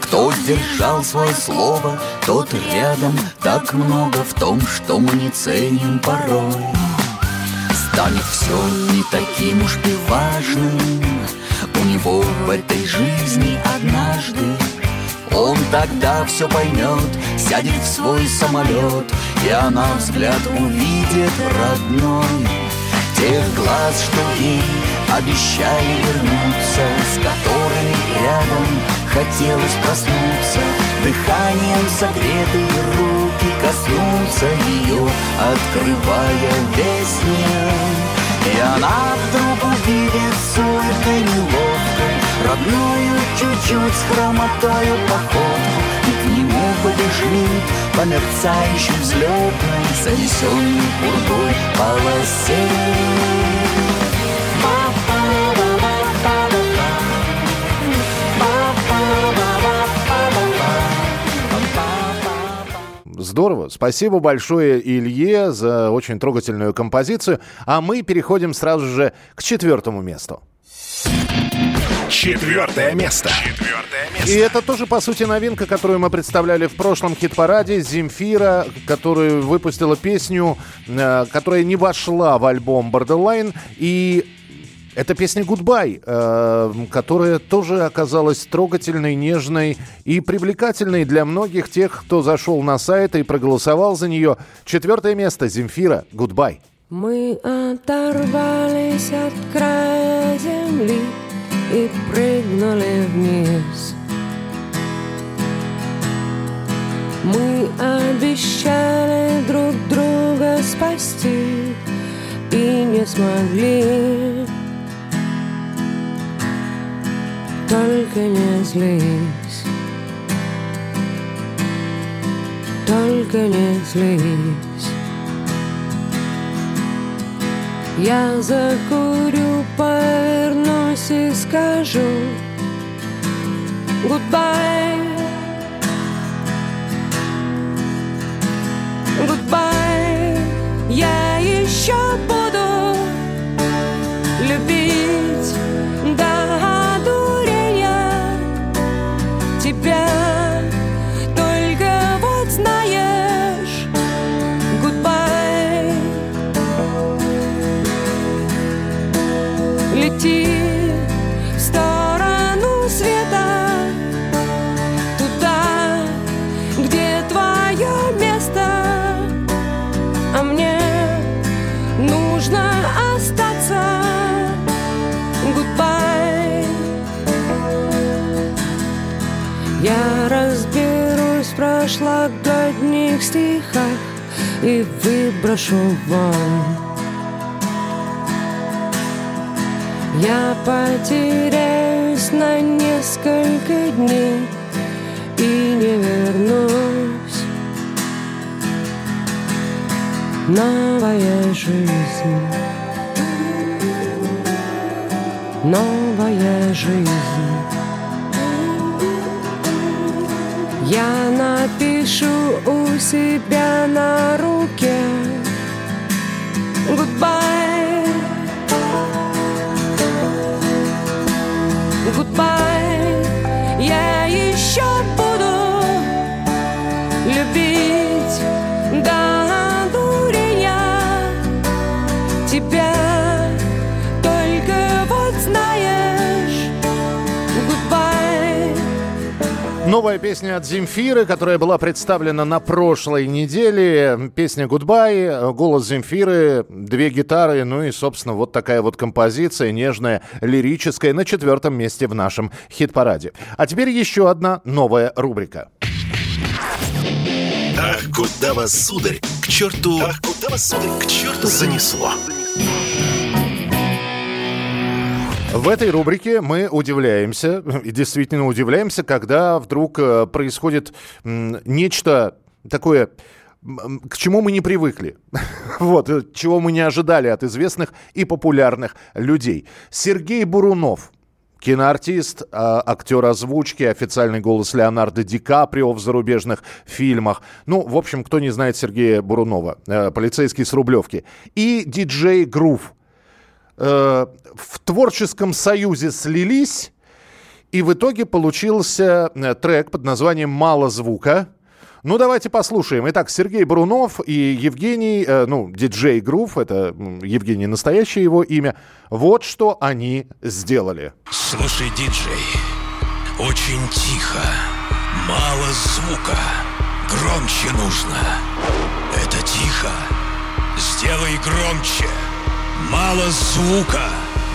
Кто сдержал свое слово, тот рядом Так много в том, что мы не ценим порой. Станет все не таким уж и важным. У него в этой жизни однажды Он тогда все поймет, сядет в свой самолет, И она взгляд увидит родной. Тех глаз, что ей обещали вернуться, С которыми рядом хотелось проснуться, Дыханием согретые руки коснуться ее, Открывая весь мир. И она вдруг увидит суетой неловкой Родную чуть-чуть с хромотою к побежит по мерцающей взлетной Занесенной пургой полосе Здорово. Спасибо большое Илье за очень трогательную композицию. А мы переходим сразу же к четвертому месту. Четвертое место. И это тоже, по сути, новинка, которую мы представляли в прошлом хит-параде. Земфира, которая выпустила песню, э, которая не вошла в альбом Borderline. И это песня «Goodbye», э, которая тоже оказалась трогательной, нежной и привлекательной для многих тех, кто зашел на сайт и проголосовал за нее. Четвертое место «Земфира», «Goodbye». Мы оторвались от края земли и прыгнули вниз. Мы обещали друг друга спасти и не смогли. Только не злись, только не злись. Я закурю, повернусь и скажу Goodbye Goodbye И выброшу вон Я потеряюсь на несколько дней и не вернусь. Новая жизнь, новая жизнь. Я напишу у себя на руке Goodbye Goodbye Новая песня от Земфиры, которая была представлена на прошлой неделе. Песня «Goodbye», голос Земфиры, две гитары, ну и, собственно, вот такая вот композиция, нежная, лирическая, на четвертом месте в нашем хит-параде. А теперь еще одна новая рубрика. Ах, куда вас, сударь, к черту... Ах, куда вас, сударь, к черту занесло. В этой рубрике мы удивляемся, и действительно удивляемся, когда вдруг э, происходит нечто такое, к чему мы не привыкли. Вот, э, чего мы не ожидали от известных и популярных людей. Сергей Бурунов, Киноартист, а, актер озвучки, официальный голос Леонардо Ди Каприо в зарубежных фильмах. Ну, в общем, кто не знает Сергея Бурунова, э, полицейский с Рублевки. И диджей Грув. Э, в творческом союзе слились, и в итоге получился э, трек под названием «Мало звука». Ну, давайте послушаем. Итак, Сергей Брунов и Евгений, э, ну, диджей Грув, это Евгений настоящее его имя, вот что они сделали. Слушай, диджей, очень тихо. Мало звука, громче нужно. Это тихо, сделай громче. Мало звука,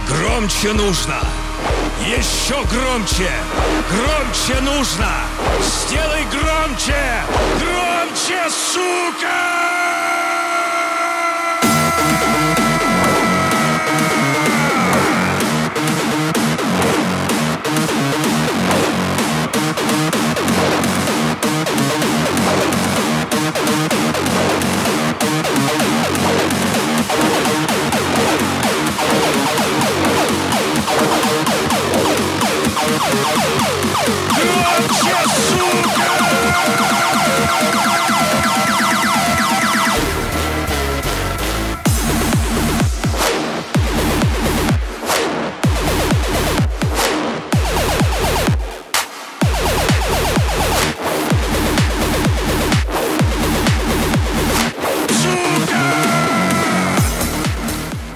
громче нужно. Еще громче, громче нужно. Сделай громче, громче, сука! Громче, сука!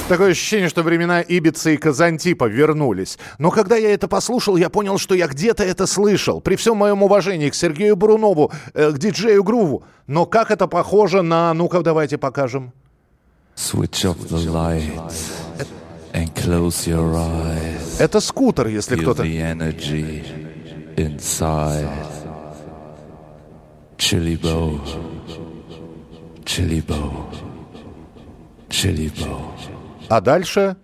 Такое ощущение, что времена Ибицы и Казантипа вернулись. Но когда я это послушал, я понял, что я где-то это слышал. При всем моем уважении к Сергею Бурунову, э, к диджею Груву. Но как это похоже на... Ну-ка, давайте покажем. Switch off the lights and close your eyes. Это скутер, если кто-то... the energy inside. Chili bow. Chili bow. Chili bow. А дальше...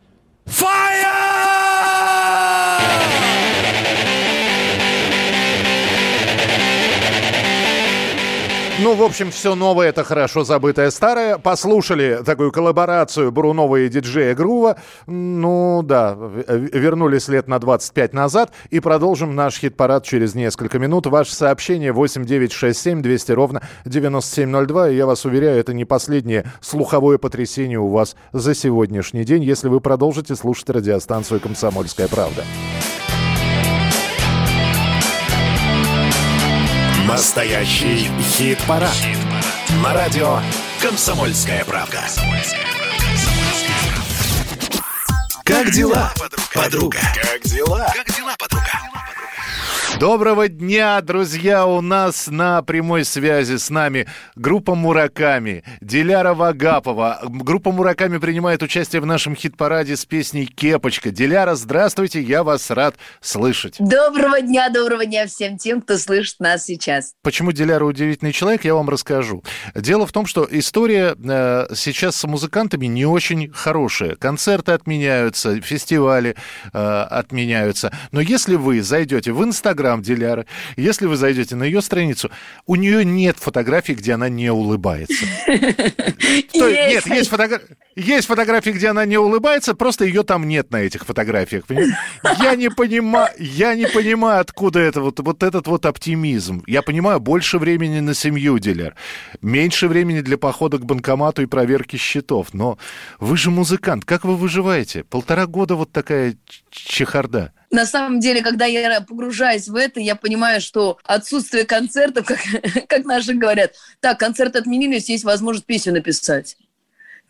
Ну, в общем, все новое, это хорошо забытое старое. Послушали такую коллаборацию Брунова и диджея Грува. Ну, да, вернулись лет на 25 назад. И продолжим наш хит-парад через несколько минут. Ваше сообщение 8967 200 ровно 9702. И я вас уверяю, это не последнее слуховое потрясение у вас за сегодняшний день, если вы продолжите слушать радиостанцию «Комсомольская правда». Настоящий хит-парад. На радио «Комсомольская правда». Как дела, подруга? Как дела? Как дела, подруга? Доброго дня, друзья! У нас на прямой связи с нами группа Мураками, Диляра Вагапова. Группа Мураками принимает участие в нашем хит-параде с песней «Кепочка». Диляра, здравствуйте, я вас рад слышать. Доброго дня, доброго дня всем тем, кто слышит нас сейчас. Почему Диляра удивительный человек, я вам расскажу. Дело в том, что история э, сейчас с музыкантами не очень хорошая. Концерты отменяются, фестивали э, отменяются. Но если вы зайдете в Инстаграм Диляры, если вы зайдете на ее страницу, у нее нет фотографий, где она не улыбается. Нет, есть, фотогра- есть фотографии, где она не улыбается, просто ее там нет на этих фотографиях. Я не понимаю, я не понимаю, откуда это вот, вот этот вот оптимизм. Я понимаю, больше времени на семью, Диляр, меньше времени для похода к банкомату и проверки счетов. Но вы же музыкант, как вы выживаете? Полтора года вот такая чехарда. На самом деле, когда я погружаюсь в это, я понимаю, что отсутствие концертов, как, как наши говорят, так, концерты отменились, есть возможность песню написать.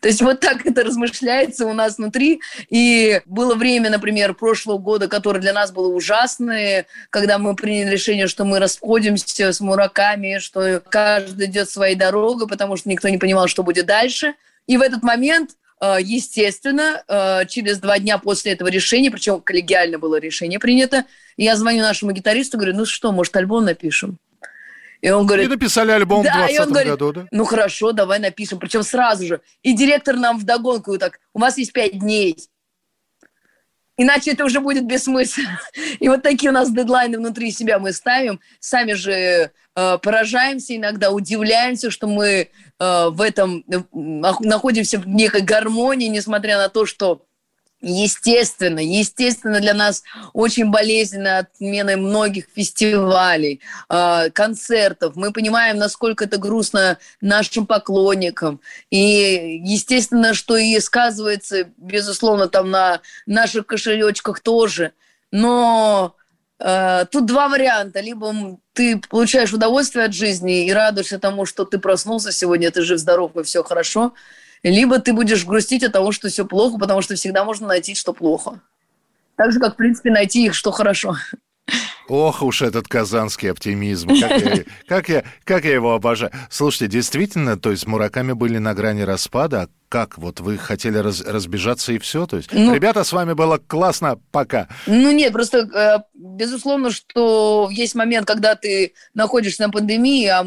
То есть вот так это размышляется у нас внутри. И было время, например, прошлого года, которое для нас было ужасное, когда мы приняли решение, что мы расходимся с мураками, что каждый идет своей дорогой, потому что никто не понимал, что будет дальше. И в этот момент естественно, э, через два дня после этого решения, причем коллегиально было решение принято, я звоню нашему гитаристу, говорю, ну что, может, альбом напишем? И он говорит... И написали альбом в да, 2020 он говорит, году, да? ну хорошо, давай напишем. Причем сразу же. И директор нам вдогонку так, у вас есть пять дней. Иначе это уже будет бессмысленно. И вот такие у нас дедлайны внутри себя мы ставим. Сами же э, поражаемся иногда, удивляемся, что мы э, в этом э, нах- находимся в некой гармонии, несмотря на то, что Естественно, естественно, для нас очень болезненно отмена многих фестивалей, э, концертов. Мы понимаем, насколько это грустно нашим поклонникам. И естественно, что и сказывается, безусловно, там на наших кошелечках тоже. Но э, тут два варианта. Либо ты получаешь удовольствие от жизни и радуешься тому, что ты проснулся сегодня, ты жив-здоров и все хорошо. Либо ты будешь грустить от того, что все плохо, потому что всегда можно найти, что плохо. Так же, как, в принципе, найти их, что хорошо. Ох уж этот казанский оптимизм. Как я, как, я, как я его обожаю. Слушайте, действительно, то есть Мураками были на грани распада. А Как вот вы хотели раз- разбежаться и все? То есть, Ну- ребята, с вами было классно, пока. Ну нет, просто э, безусловно, что есть момент, когда ты находишься на пандемии, а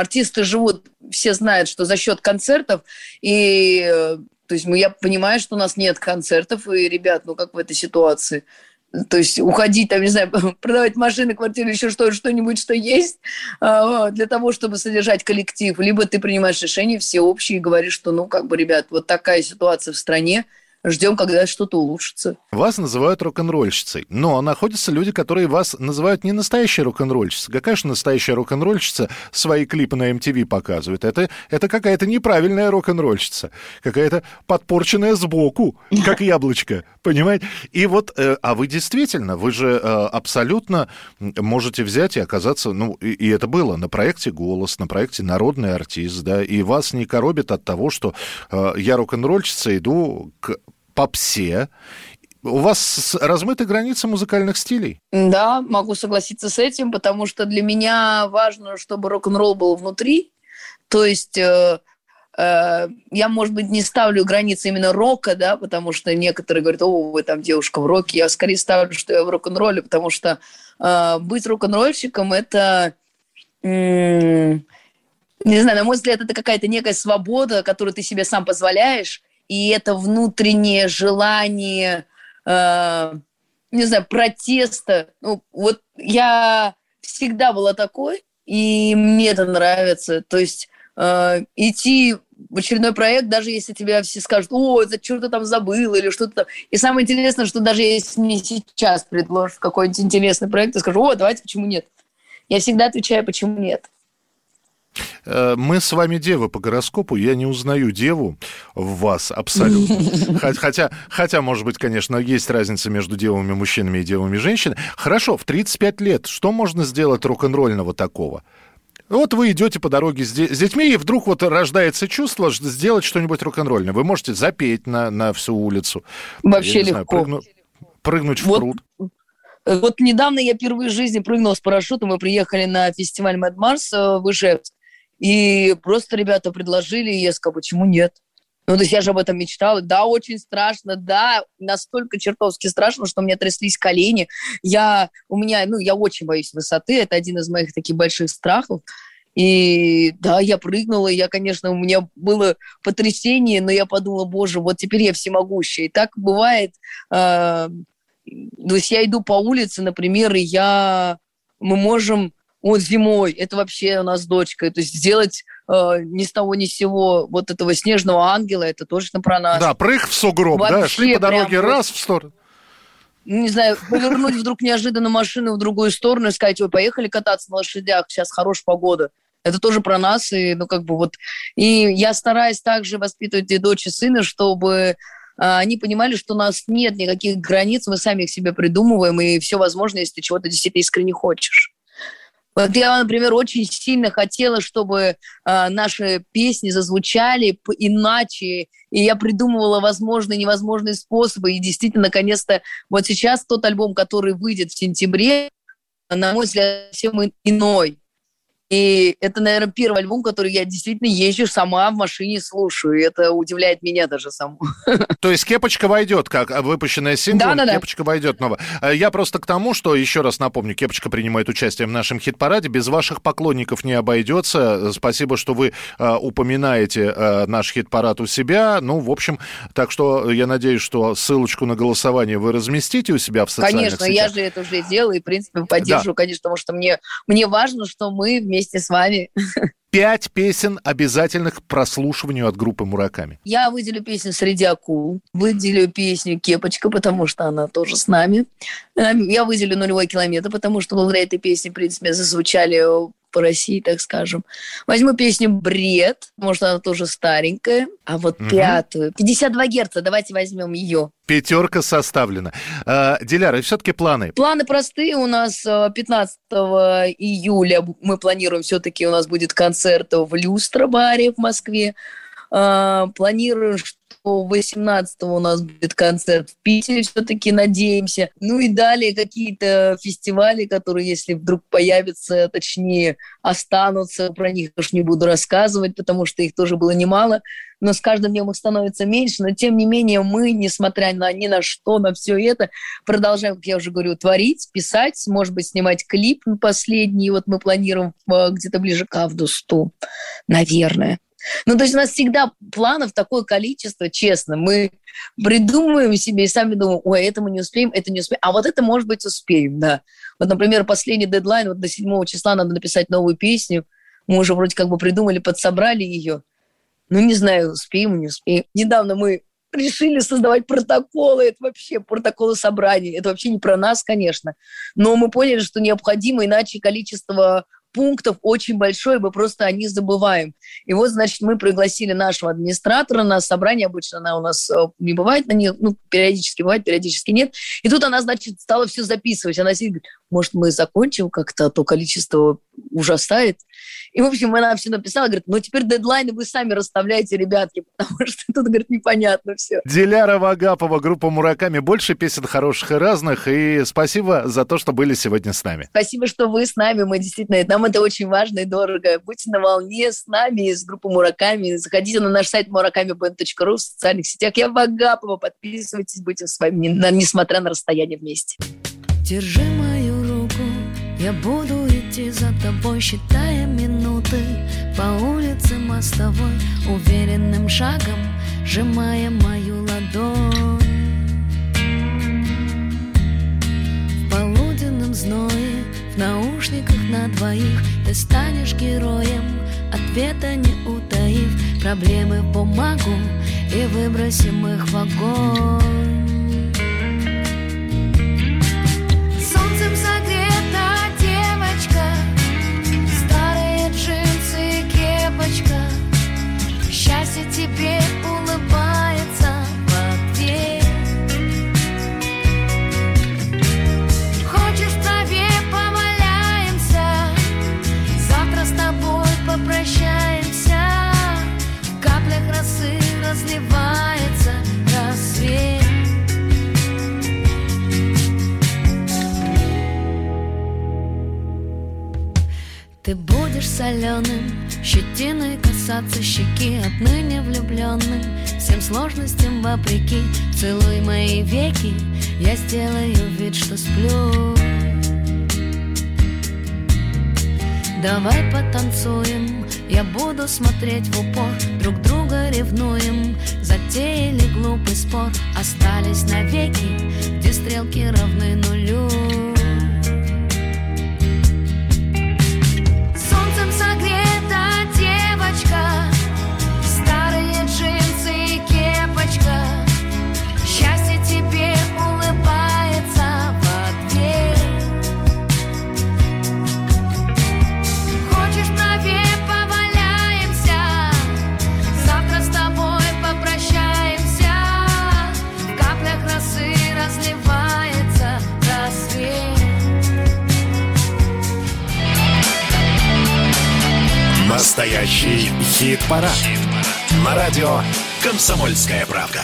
артисты живут, все знают, что за счет концертов, и э, то есть мы, я понимаю, что у нас нет концертов, и, ребят, ну как в этой ситуации? То есть уходить, там, не знаю, продавать машины, квартиры, еще что, что-нибудь, что есть, а, для того, чтобы содержать коллектив. Либо ты принимаешь решение всеобщее и говоришь, что, ну, как бы, ребят, вот такая ситуация в стране, ждем, когда что-то улучшится. Вас называют рок-н-ролльщицей, но находятся люди, которые вас называют не настоящей рок-н-ролльщицей. Какая же настоящая рок-н-ролльщица свои клипы на MTV показывает? Это, это какая-то неправильная рок-н-ролльщица, какая-то подпорченная сбоку, как яблочко, понимаете? И вот, э, а вы действительно, вы же э, абсолютно можете взять и оказаться, ну, и, и это было на проекте «Голос», на проекте «Народный артист», да, и вас не коробит от того, что э, я рок-н-ролльщица, иду к попсе. У вас размыты границы музыкальных стилей. Да, могу согласиться с этим, потому что для меня важно, чтобы рок-н-ролл был внутри. То есть э, э, я, может быть, не ставлю границы именно рока, да, потому что некоторые говорят, о, вы там девушка в роке. Я скорее ставлю, что я в рок-н-ролле, потому что э, быть рок-н-ролльщиком – это... м, не знаю, на мой взгляд, это какая-то некая свобода, которую ты себе сам позволяешь, и это внутреннее желание, э, не знаю, протеста. Ну, вот я всегда была такой, и мне это нравится. То есть э, идти в очередной проект, даже если тебя все скажут, о, это что ты там забыл или что-то там. И самое интересное, что даже если мне сейчас предложат какой-нибудь интересный проект, я скажу, о, давайте, почему нет? Я всегда отвечаю, почему нет. Э, Мы с вами девы по гороскопу, я не узнаю деву в вас абсолютно. Хо- Хотя, хотя, может быть, конечно, есть разница между девами мужчинами и девами женщинами. Хорошо, в 35 лет что можно сделать рок-н-ролльного такого? Вот вы идете по дороге с, де- с детьми, и вдруг вот рождается чувство сделать что-нибудь рок-н-ролльное. Вы можете запеть на, на всю улицу. Вообще не знаю, легко. прыгну- прыгнуть в Вот пруд. Вот недавно я впервые в жизни прыгнула с парашютом, мы приехали на фестиваль Mad Mars э, в Ижевск, и просто ребята предложили, и я сказала, почему нет? Ну, то есть я же об этом мечтала. Да, очень страшно, да, настолько чертовски страшно, что у меня тряслись колени. Я, у меня, ну, я очень боюсь высоты, это один из моих таких больших страхов. И да, я прыгнула, я, конечно, у меня было потрясение, но я подумала, боже, вот теперь я всемогущая. И так бывает, э, то есть я иду по улице, например, и я, мы можем, вот зимой, это вообще у нас дочка, то есть сделать э, ни с того ни с сего вот этого снежного ангела, это точно про нас. Да, прыг в сугроб, да, Вообще шли по дороге прям раз в сторону. Ну, не знаю, повернуть вдруг неожиданно машину в другую сторону и сказать, ой, поехали кататься на лошадях, сейчас хорошая погода. Это тоже про нас, и, ну, как бы вот... И я стараюсь также воспитывать и дочь, и сына, чтобы а, они понимали, что у нас нет никаких границ, мы сами их себе придумываем, и все возможно, если ты чего-то действительно искренне хочешь. Вот я, например, очень сильно хотела, чтобы а, наши песни зазвучали иначе, и я придумывала возможные и невозможные способы, и действительно, наконец-то, вот сейчас тот альбом, который выйдет в сентябре, на мой взгляд, совсем иной. И это, наверное, первый альбом, который я действительно езжу сама в машине слушаю, и это удивляет меня даже саму. То есть кепочка войдет, как выпущенная синглом, Да-да-да. кепочка войдет новая. Э, Я просто к тому, что, еще раз напомню, кепочка принимает участие в нашем хит-параде. Без ваших поклонников не обойдется. Э, Спасибо, что вы э, упоминаете э, наш хит-парад у себя. Ну, в общем, так что я надеюсь, что ссылочку на голосование вы разместите у себя в социальных Конечно, сетях. я же это уже делаю, и, в принципе, поддерживаю, конечно, потому что мне, мне важно, что мы вместе с вами. Пять песен обязательных к прослушиванию от группы Мураками. Я выделю песню «Среди акул», выделю песню «Кепочка», потому что она тоже с нами. Э, Я выделю «Нулевой километр», потому что благодаря этой песне, в принципе, зазвучали по России, так скажем. Возьму песню «Бред», что она тоже старенькая. А вот Мгм. пятую, 52 герца, давайте возьмем ее. Пятерка составлена. Э, Диляра, все-таки планы. Планы простые. У нас э, 15 июля мы планируем, все-таки у нас будет концерт в Люстра-баре в Москве. Э, Планирую, что 18 у нас будет концерт в Питере, все-таки надеемся. Ну и далее какие-то фестивали, которые, если вдруг появятся, точнее, останутся, про них уж не буду рассказывать, потому что их тоже было немало но с каждым днем их становится меньше, но тем не менее мы, несмотря на ни на что, на все это, продолжаем, как я уже говорю, творить, писать, может быть, снимать клип последний, вот мы планируем э, где-то ближе к августу, наверное. Ну, то есть у нас всегда планов такое количество, честно. Мы придумываем себе и сами думаем, ой, это мы не успеем, это не успеем, а вот это, может быть, успеем, да. Вот, например, последний дедлайн, вот до 7 числа надо написать новую песню, мы уже вроде как бы придумали, подсобрали ее. Ну, не знаю, успеем, не успеем. Недавно мы решили создавать протоколы, это вообще протоколы собраний, это вообще не про нас, конечно, но мы поняли, что необходимо, иначе количество пунктов очень большое, мы просто о них забываем. И вот, значит, мы пригласили нашего администратора на собрание, обычно она у нас э, не бывает на них, ну, периодически бывает, периодически нет. И тут она, значит, стала все записывать. Она сидит, говорит, может, мы закончим как-то, а то количество ужасает. И, в общем, она все написала, говорит, ну, теперь дедлайны вы сами расставляете, ребятки, потому что тут, говорит, непонятно все. Диляра Вагапова, группа Мураками. Больше песен хороших и разных. И спасибо за то, что были сегодня с нами. Спасибо, что вы с нами. Мы действительно, нам это очень важно и дорого. Будьте на волне с нами, с группой Мураками. Заходите на наш сайт murakami.band.ru в социальных сетях. Я Вагапова. Подписывайтесь, будем с вами, несмотря на расстояние вместе. Держи руку, я буду идти за тобой, считая минуты. По улице мостовой, уверенным шагом Сжимая мою ладонь. В полуденном зное, в наушниках на двоих Ты станешь героем, ответа не утаив Проблемы в бумагу и выбросим их в огонь и кепочка. Счастье тебе улыбается в ответ. Хочешь в траве поваляемся, завтра с тобой попрощаемся. В каплях росы разливается рассвет. Ты будешь соленым, щетиной касаться щеки Отныне влюбленным, всем сложностям вопреки. Целуй мои веки, я сделаю вид, что сплю. Давай потанцуем, я буду смотреть в упор. Друг друга ревнуем, затеяли глупый спор. Остались навеки, где стрелки равны нулю Хит-парад. На радио «Комсомольская правда».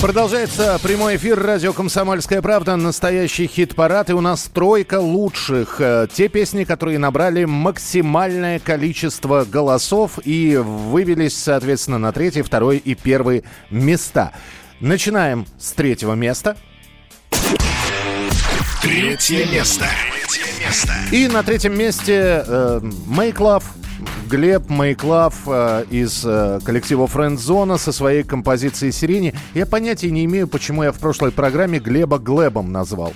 Продолжается прямой эфир радио «Комсомольская правда». Настоящий хит-парад. И у нас тройка лучших. Э, Те песни, которые набрали максимальное количество голосов и вывелись, соответственно, на третье, второе и первые места. Начинаем с третьего места. Третье место. Третье место. И на третьем месте э, Make Love. Глеб Мейклав э, из э, коллектива Френдзона со своей композицией «Сирени». Я понятия не имею, почему я в прошлой программе Глеба Глебом назвал.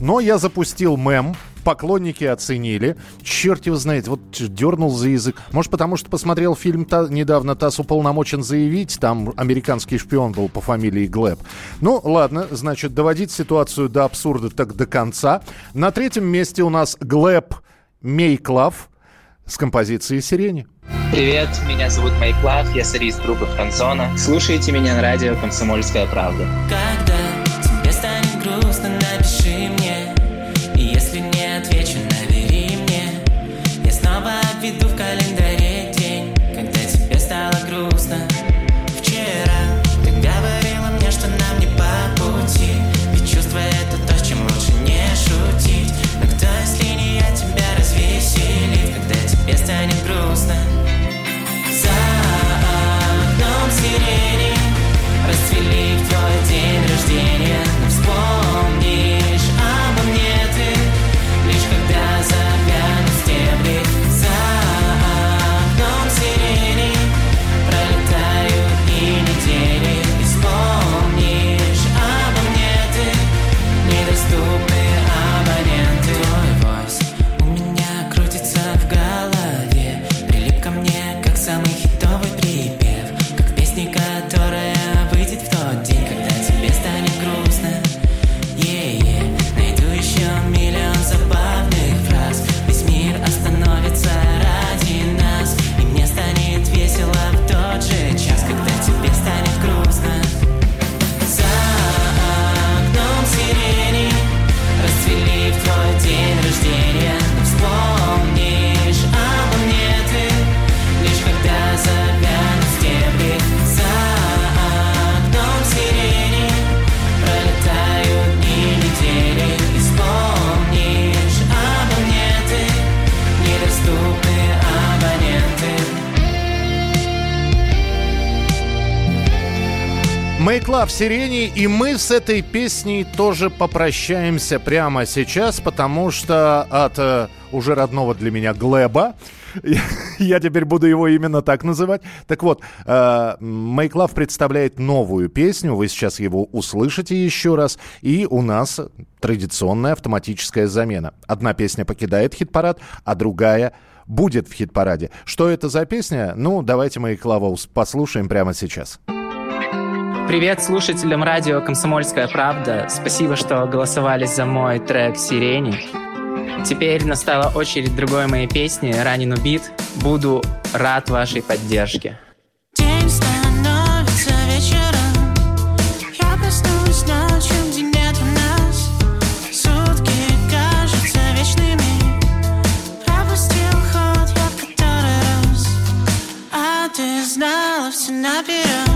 Но я запустил мем, поклонники оценили. Черт его знает, вот дернул за язык. Может, потому что посмотрел фильм та, недавно «ТАСС уполномочен заявить», там американский шпион был по фамилии Глеб. Ну, ладно, значит, доводить ситуацию до абсурда так до конца. На третьем месте у нас Глеб Мейклав с композицией «Сирени». Привет, меня зовут Майклав, я солист группы Францона. Слушайте меня на радио «Комсомольская правда». Когда Yes, tiny Make Love Сирени, и мы с этой песней тоже попрощаемся прямо сейчас, потому что от э, уже родного для меня Глеба, я теперь буду его именно так называть. Так вот, э, Make Love представляет новую песню, вы сейчас его услышите еще раз, и у нас традиционная автоматическая замена. Одна песня покидает хит-парад, а другая будет в хит-параде. Что это за песня? Ну, давайте Make послушаем прямо сейчас. Привет слушателям радио «Комсомольская правда». Спасибо, что голосовали за мой трек «Сирени». Теперь настала очередь другой моей песни «Ранен убит». Буду рад вашей поддержке. А ты знала все наперед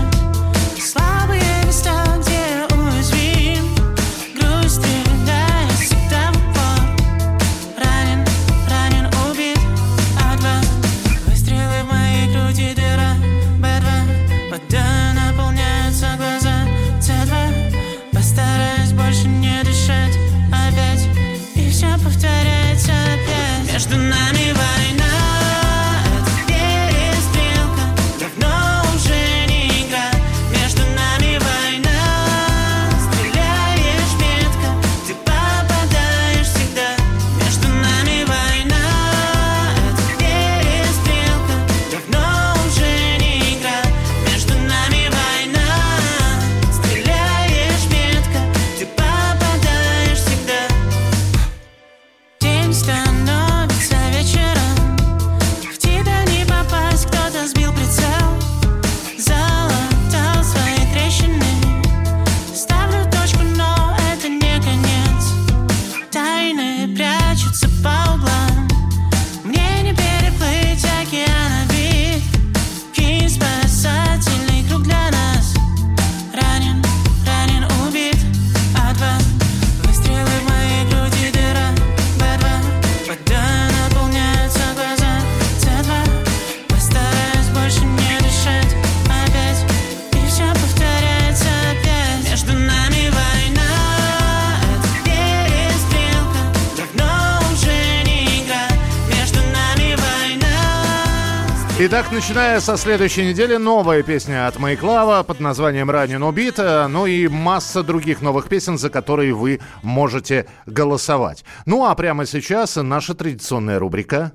Итак, начиная со следующей недели, новая песня от Майклава под названием «Ранен убит», э, ну и масса других новых песен, за которые вы можете голосовать. Ну а прямо сейчас наша традиционная рубрика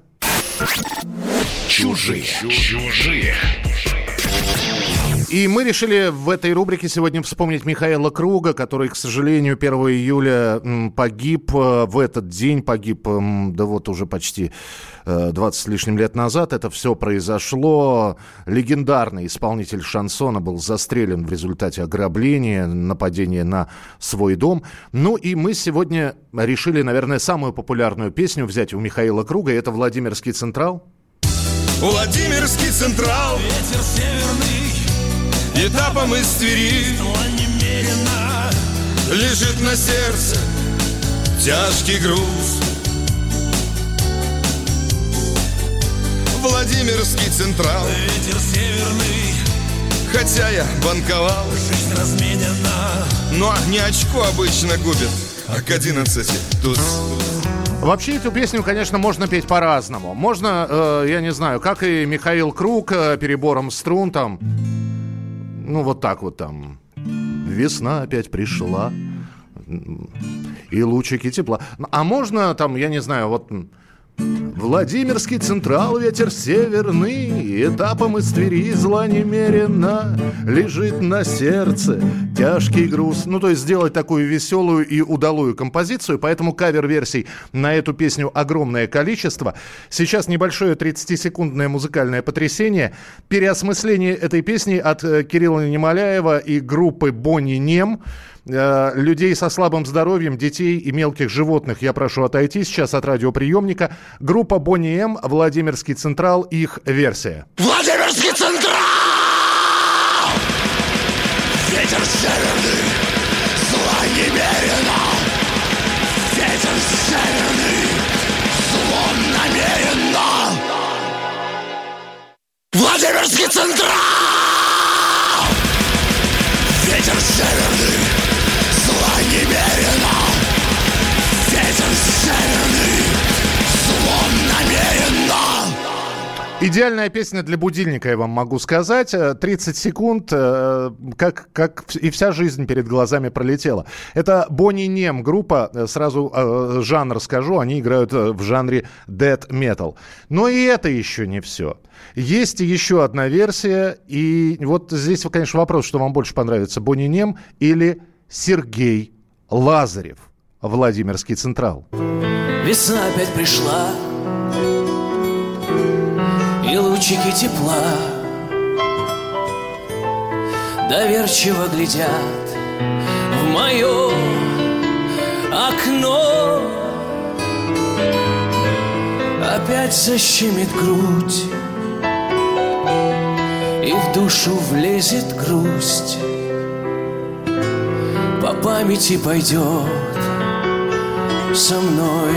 Чужие. Чужие. И мы решили в этой рубрике сегодня вспомнить Михаила Круга, который, к сожалению, 1 июля погиб. э, В этот день погиб, да вот уже почти э, 20 с лишним лет назад. Это все произошло. Легендарный исполнитель шансона был застрелен в результате ограбления, нападения на свой дом. Ну и мы сегодня решили, наверное, самую популярную песню взять у Михаила Круга. Это «Владимирский Централ». Владимирский Централ Ветер северный Этапом из Твери Лежит на сердце Тяжкий груз. Владимирский Централ. Ветер северный Хотя я банковал Жизнь разменена Но не очко обычно губит А к 11 тут Вообще эту песню, конечно, можно петь по-разному. Можно, э, я не знаю, как и Михаил Круг э, перебором струн там, ну вот так вот там. Весна опять пришла и лучики тепла. А можно там, я не знаю, вот Владимирский Централ, ветер северный, Этапом из Твери зла немерено, Лежит на сердце тяжкий груз. Ну, то есть сделать такую веселую и удалую композицию, поэтому кавер-версий на эту песню огромное количество. Сейчас небольшое 30-секундное музыкальное потрясение. Переосмысление этой песни от э, Кирилла Немоляева и группы Бонни Нем. Э, людей со слабым здоровьем, детей и мелких животных я прошу отойти сейчас от радиоприемника. Группа Бонни М, Владимирский Централ, их версия. Владимирский Идеальная песня для будильника, я вам могу сказать. Э, 30 секунд, э, как, как и вся жизнь перед глазами пролетела. Это Бонни Нем группа, э, сразу э, жанр скажу, они играют э, в жанре dead metal. Но и это еще не все. Есть еще одна версия, и вот здесь, конечно, вопрос, что вам больше понравится, Бонни Нем или Сергей Лазарев, Владимирский Централ. Весна опять пришла И лучики тепла Доверчиво глядят В мое окно. Опять защемит грудь И в душу влезет грусть. По памяти пойдет со мной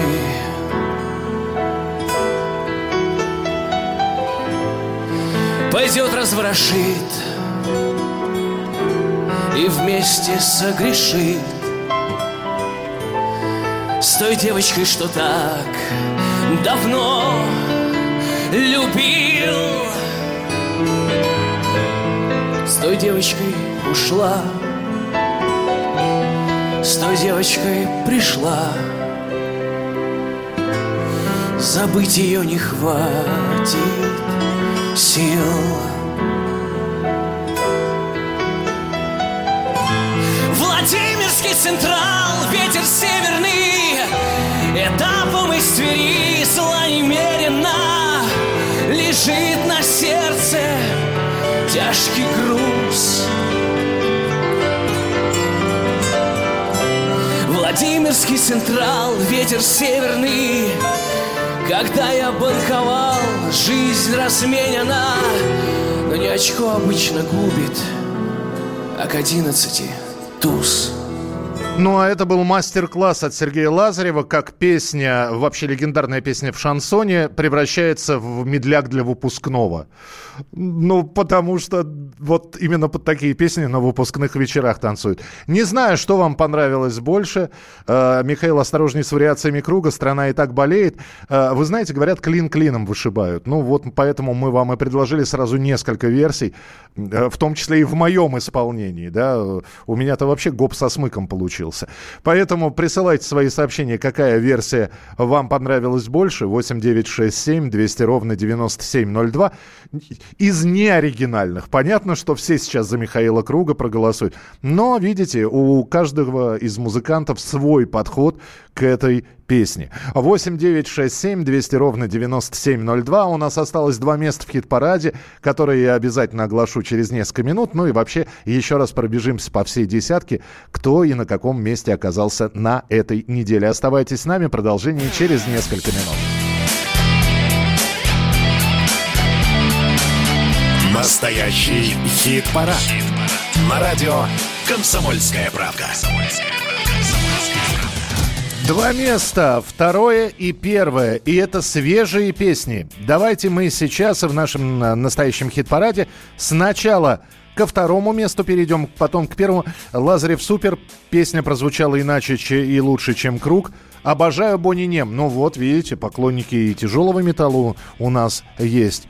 Пойдет разворошит И вместе согрешит. С той девочкой, что так давно любил. С той девочкой ушла С той девочкой пришла. Забыть ее не хватит сил. Владимирский Централ, ветер северный Этапом из Твери зла немерено Лежит на сердце тяжкий груз. Владимирский Централ, ветер северный Когда я банковал, жизнь разменена Но не очко обычно губит, а к одиннадцати туз Ну, а это был мастер-класс от Сергея Лазарева, как песня, вообще легендарная песня в шансоне, превращается в медляк для выпускного. Ну, потому что вот именно под такие песни на выпускных вечерах танцуют. Не знаю, что вам понравилось больше. Э, Михаил, осторожней с вариациями круга, страна и так болеет. Э, Вы знаете, говорят, клин клином вышибают. Ну, вот поэтому мы вам и предложили сразу несколько версий, э, в том числе и в моем исполнении, да. У меня-то вообще гоп со смыком получился. Поэтому присылайте свои сообщения, какая версия вам понравилась больше. 8967 200 ровно 9702. Из неоригинальных. Понятно, что все сейчас за Михаила Круга проголосуют. Но, видите, у каждого из музыкантов свой подход к этой песне. 8 9 6 7 200 ровно 9702. У нас осталось два места в хит-параде, которые я обязательно оглашу через несколько минут. Ну и вообще еще раз пробежимся по всей десятке, кто и на каком месте оказался на этой неделе. Оставайтесь с нами, продолжение через несколько минут. Настоящий хит-парад. На радио «Комсомольская правка». Два места, второе и первое. И это свежие песни. Давайте мы сейчас в нашем э, настоящем хит-параде сначала ко второму месту перейдем, потом к первому. Лазарев Супер. Песня прозвучала иначе че- и лучше, чем Круг. Обожаю Бонни Нем. Ну вот, видите, поклонники и тяжелого металла у нас есть.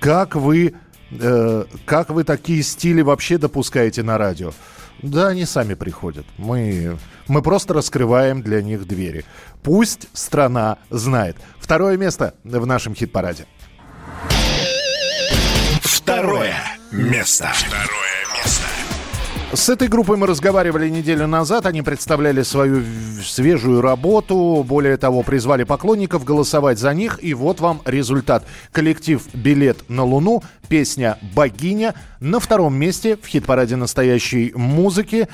Как вы, э, как вы такие стили вообще допускаете на радио? Да, они сами приходят. Мы, мы просто раскрываем для них двери. Пусть страна знает. Второе место в нашем хит-параде. Второе место. Второе место. С этой группой мы разговаривали неделю назад. Они представляли свою свежую работу. Более того, призвали поклонников голосовать за них. И вот вам результат. Коллектив «Билет на Луну», песня «Богиня» на втором месте в хит-параде настоящей музыки.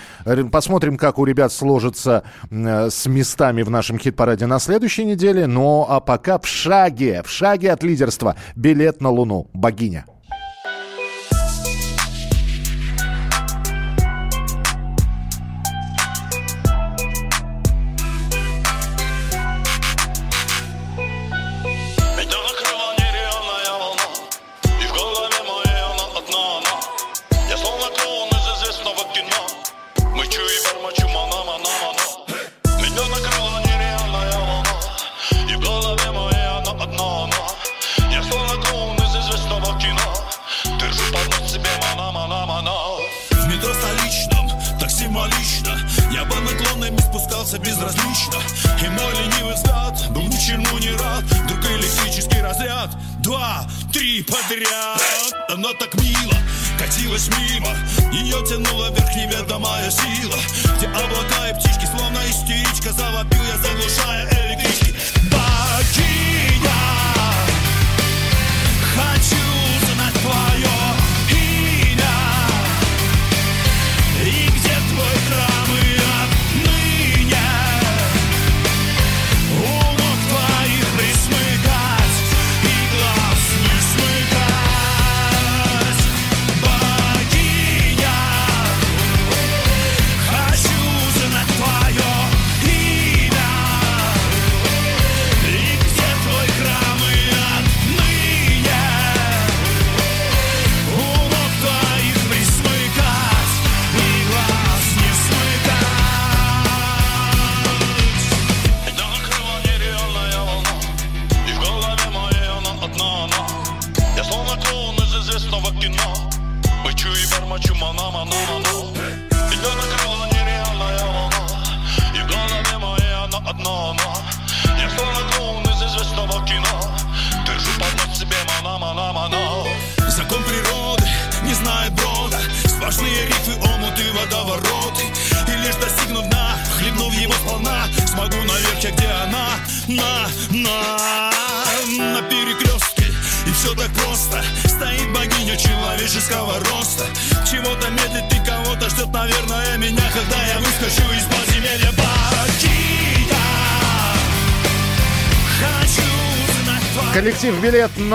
Посмотрим, как у ребят сложится м, с местами в нашем хит-параде на следующей неделе. Ну а пока в шаге, в шаге от лидерства «Билет на Луну», «Богиня».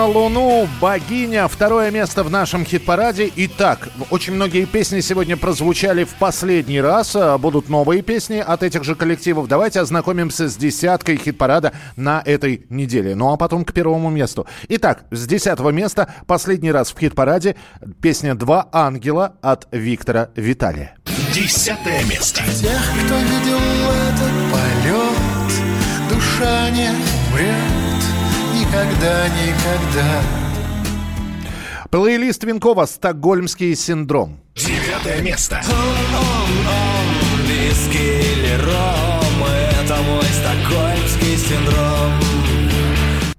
Луну», «Богиня», второе место в нашем хит-параде. Итак, очень многие песни сегодня прозвучали в последний раз. а Будут новые песни от этих же коллективов. Давайте ознакомимся с десяткой хит-парада на этой неделе. Ну а потом к первому месту. Итак, с десятого места последний раз в хит-параде песня «Два ангела» от Виктора Виталия. Десятое место. Тех, кто видел этот полет, душа не умрет никогда, никогда. Плейлист Винкова «Стокгольмский синдром». Девятое место. Виски или ром Это мой стокгольмский синдром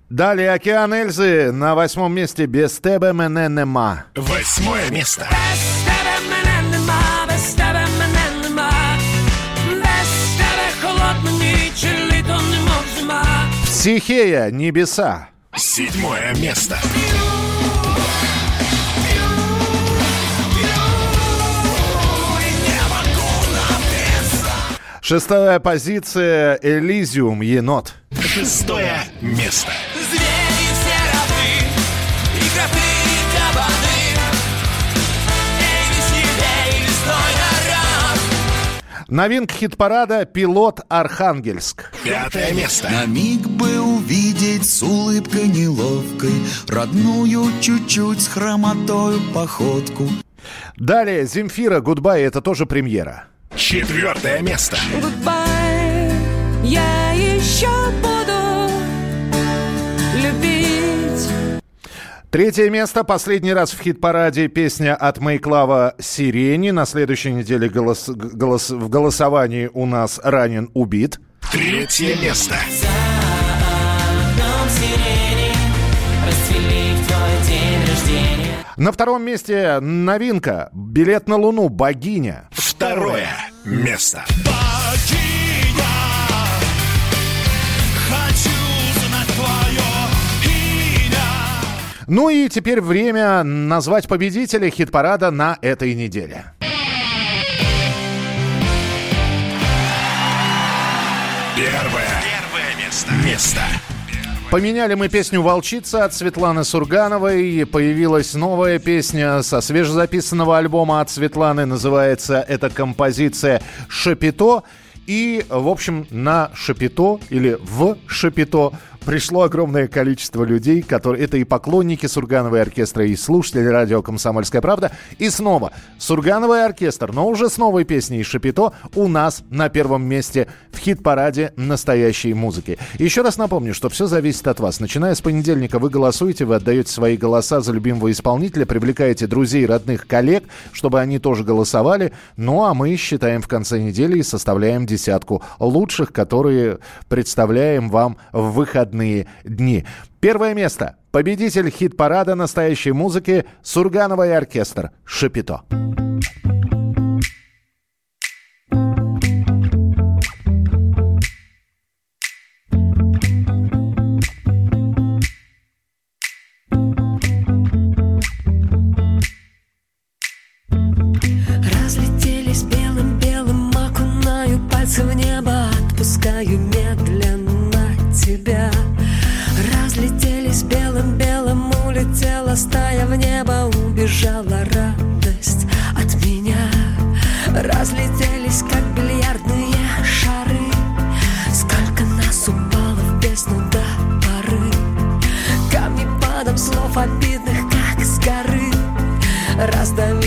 Далее «Океан Эльзы» на восьмом месте «Без тебе мене нема». Восьмое место. «Психея. Небеса». Седьмое место. Шестая позиция «Элизиум. Енот». Шестое место. Новинка хит-парада «Пилот Архангельск». Пятое место. На миг бы увидеть с улыбкой неловкой Родную чуть-чуть с хромотою походку Далее «Земфира. Goodbye» — это тоже премьера. Четвертое место. Goodbye, я еще буду Третье место. Последний раз в хит-параде песня от Мейклава «Сирени». На следующей неделе голос- голос- в голосовании у нас «Ранен. Убит». Третье место. На втором месте новинка «Билет на Луну. Богиня». Второе место. Хочу Ну и теперь время назвать победителя хит-парада на этой неделе. Первое. Первое место. Место. Поменяли мы песню «Волчица» от Светланы Сургановой. Появилась новая песня со свежезаписанного альбома от Светланы. Называется эта композиция «Шапито». И, в общем, на «Шапито» или в «Шапито» пришло огромное количество людей, которые... Это и поклонники Сургановой оркестра, и слушатели радио «Комсомольская правда». И снова Сургановый оркестр, но уже с новой песней «Шапито» у нас на первом месте в хит-параде настоящей музыки. Еще раз напомню, что все зависит от вас. Начиная с понедельника вы голосуете, вы отдаете свои голоса за любимого исполнителя, привлекаете друзей, родных, коллег, чтобы они тоже голосовали. Ну а мы считаем в конце недели и составляем десятку лучших, которые представляем вам в выходные дни. Первое место. Победитель хит-парада настоящей музыки Сурганова и оркестр «Шапито». Разлетелись стая в небо, убежала радость от меня. Разлетелись, как бильярдные шары, сколько нас упало в бездну до поры. Камни падом слов обидных, как с горы, раздавило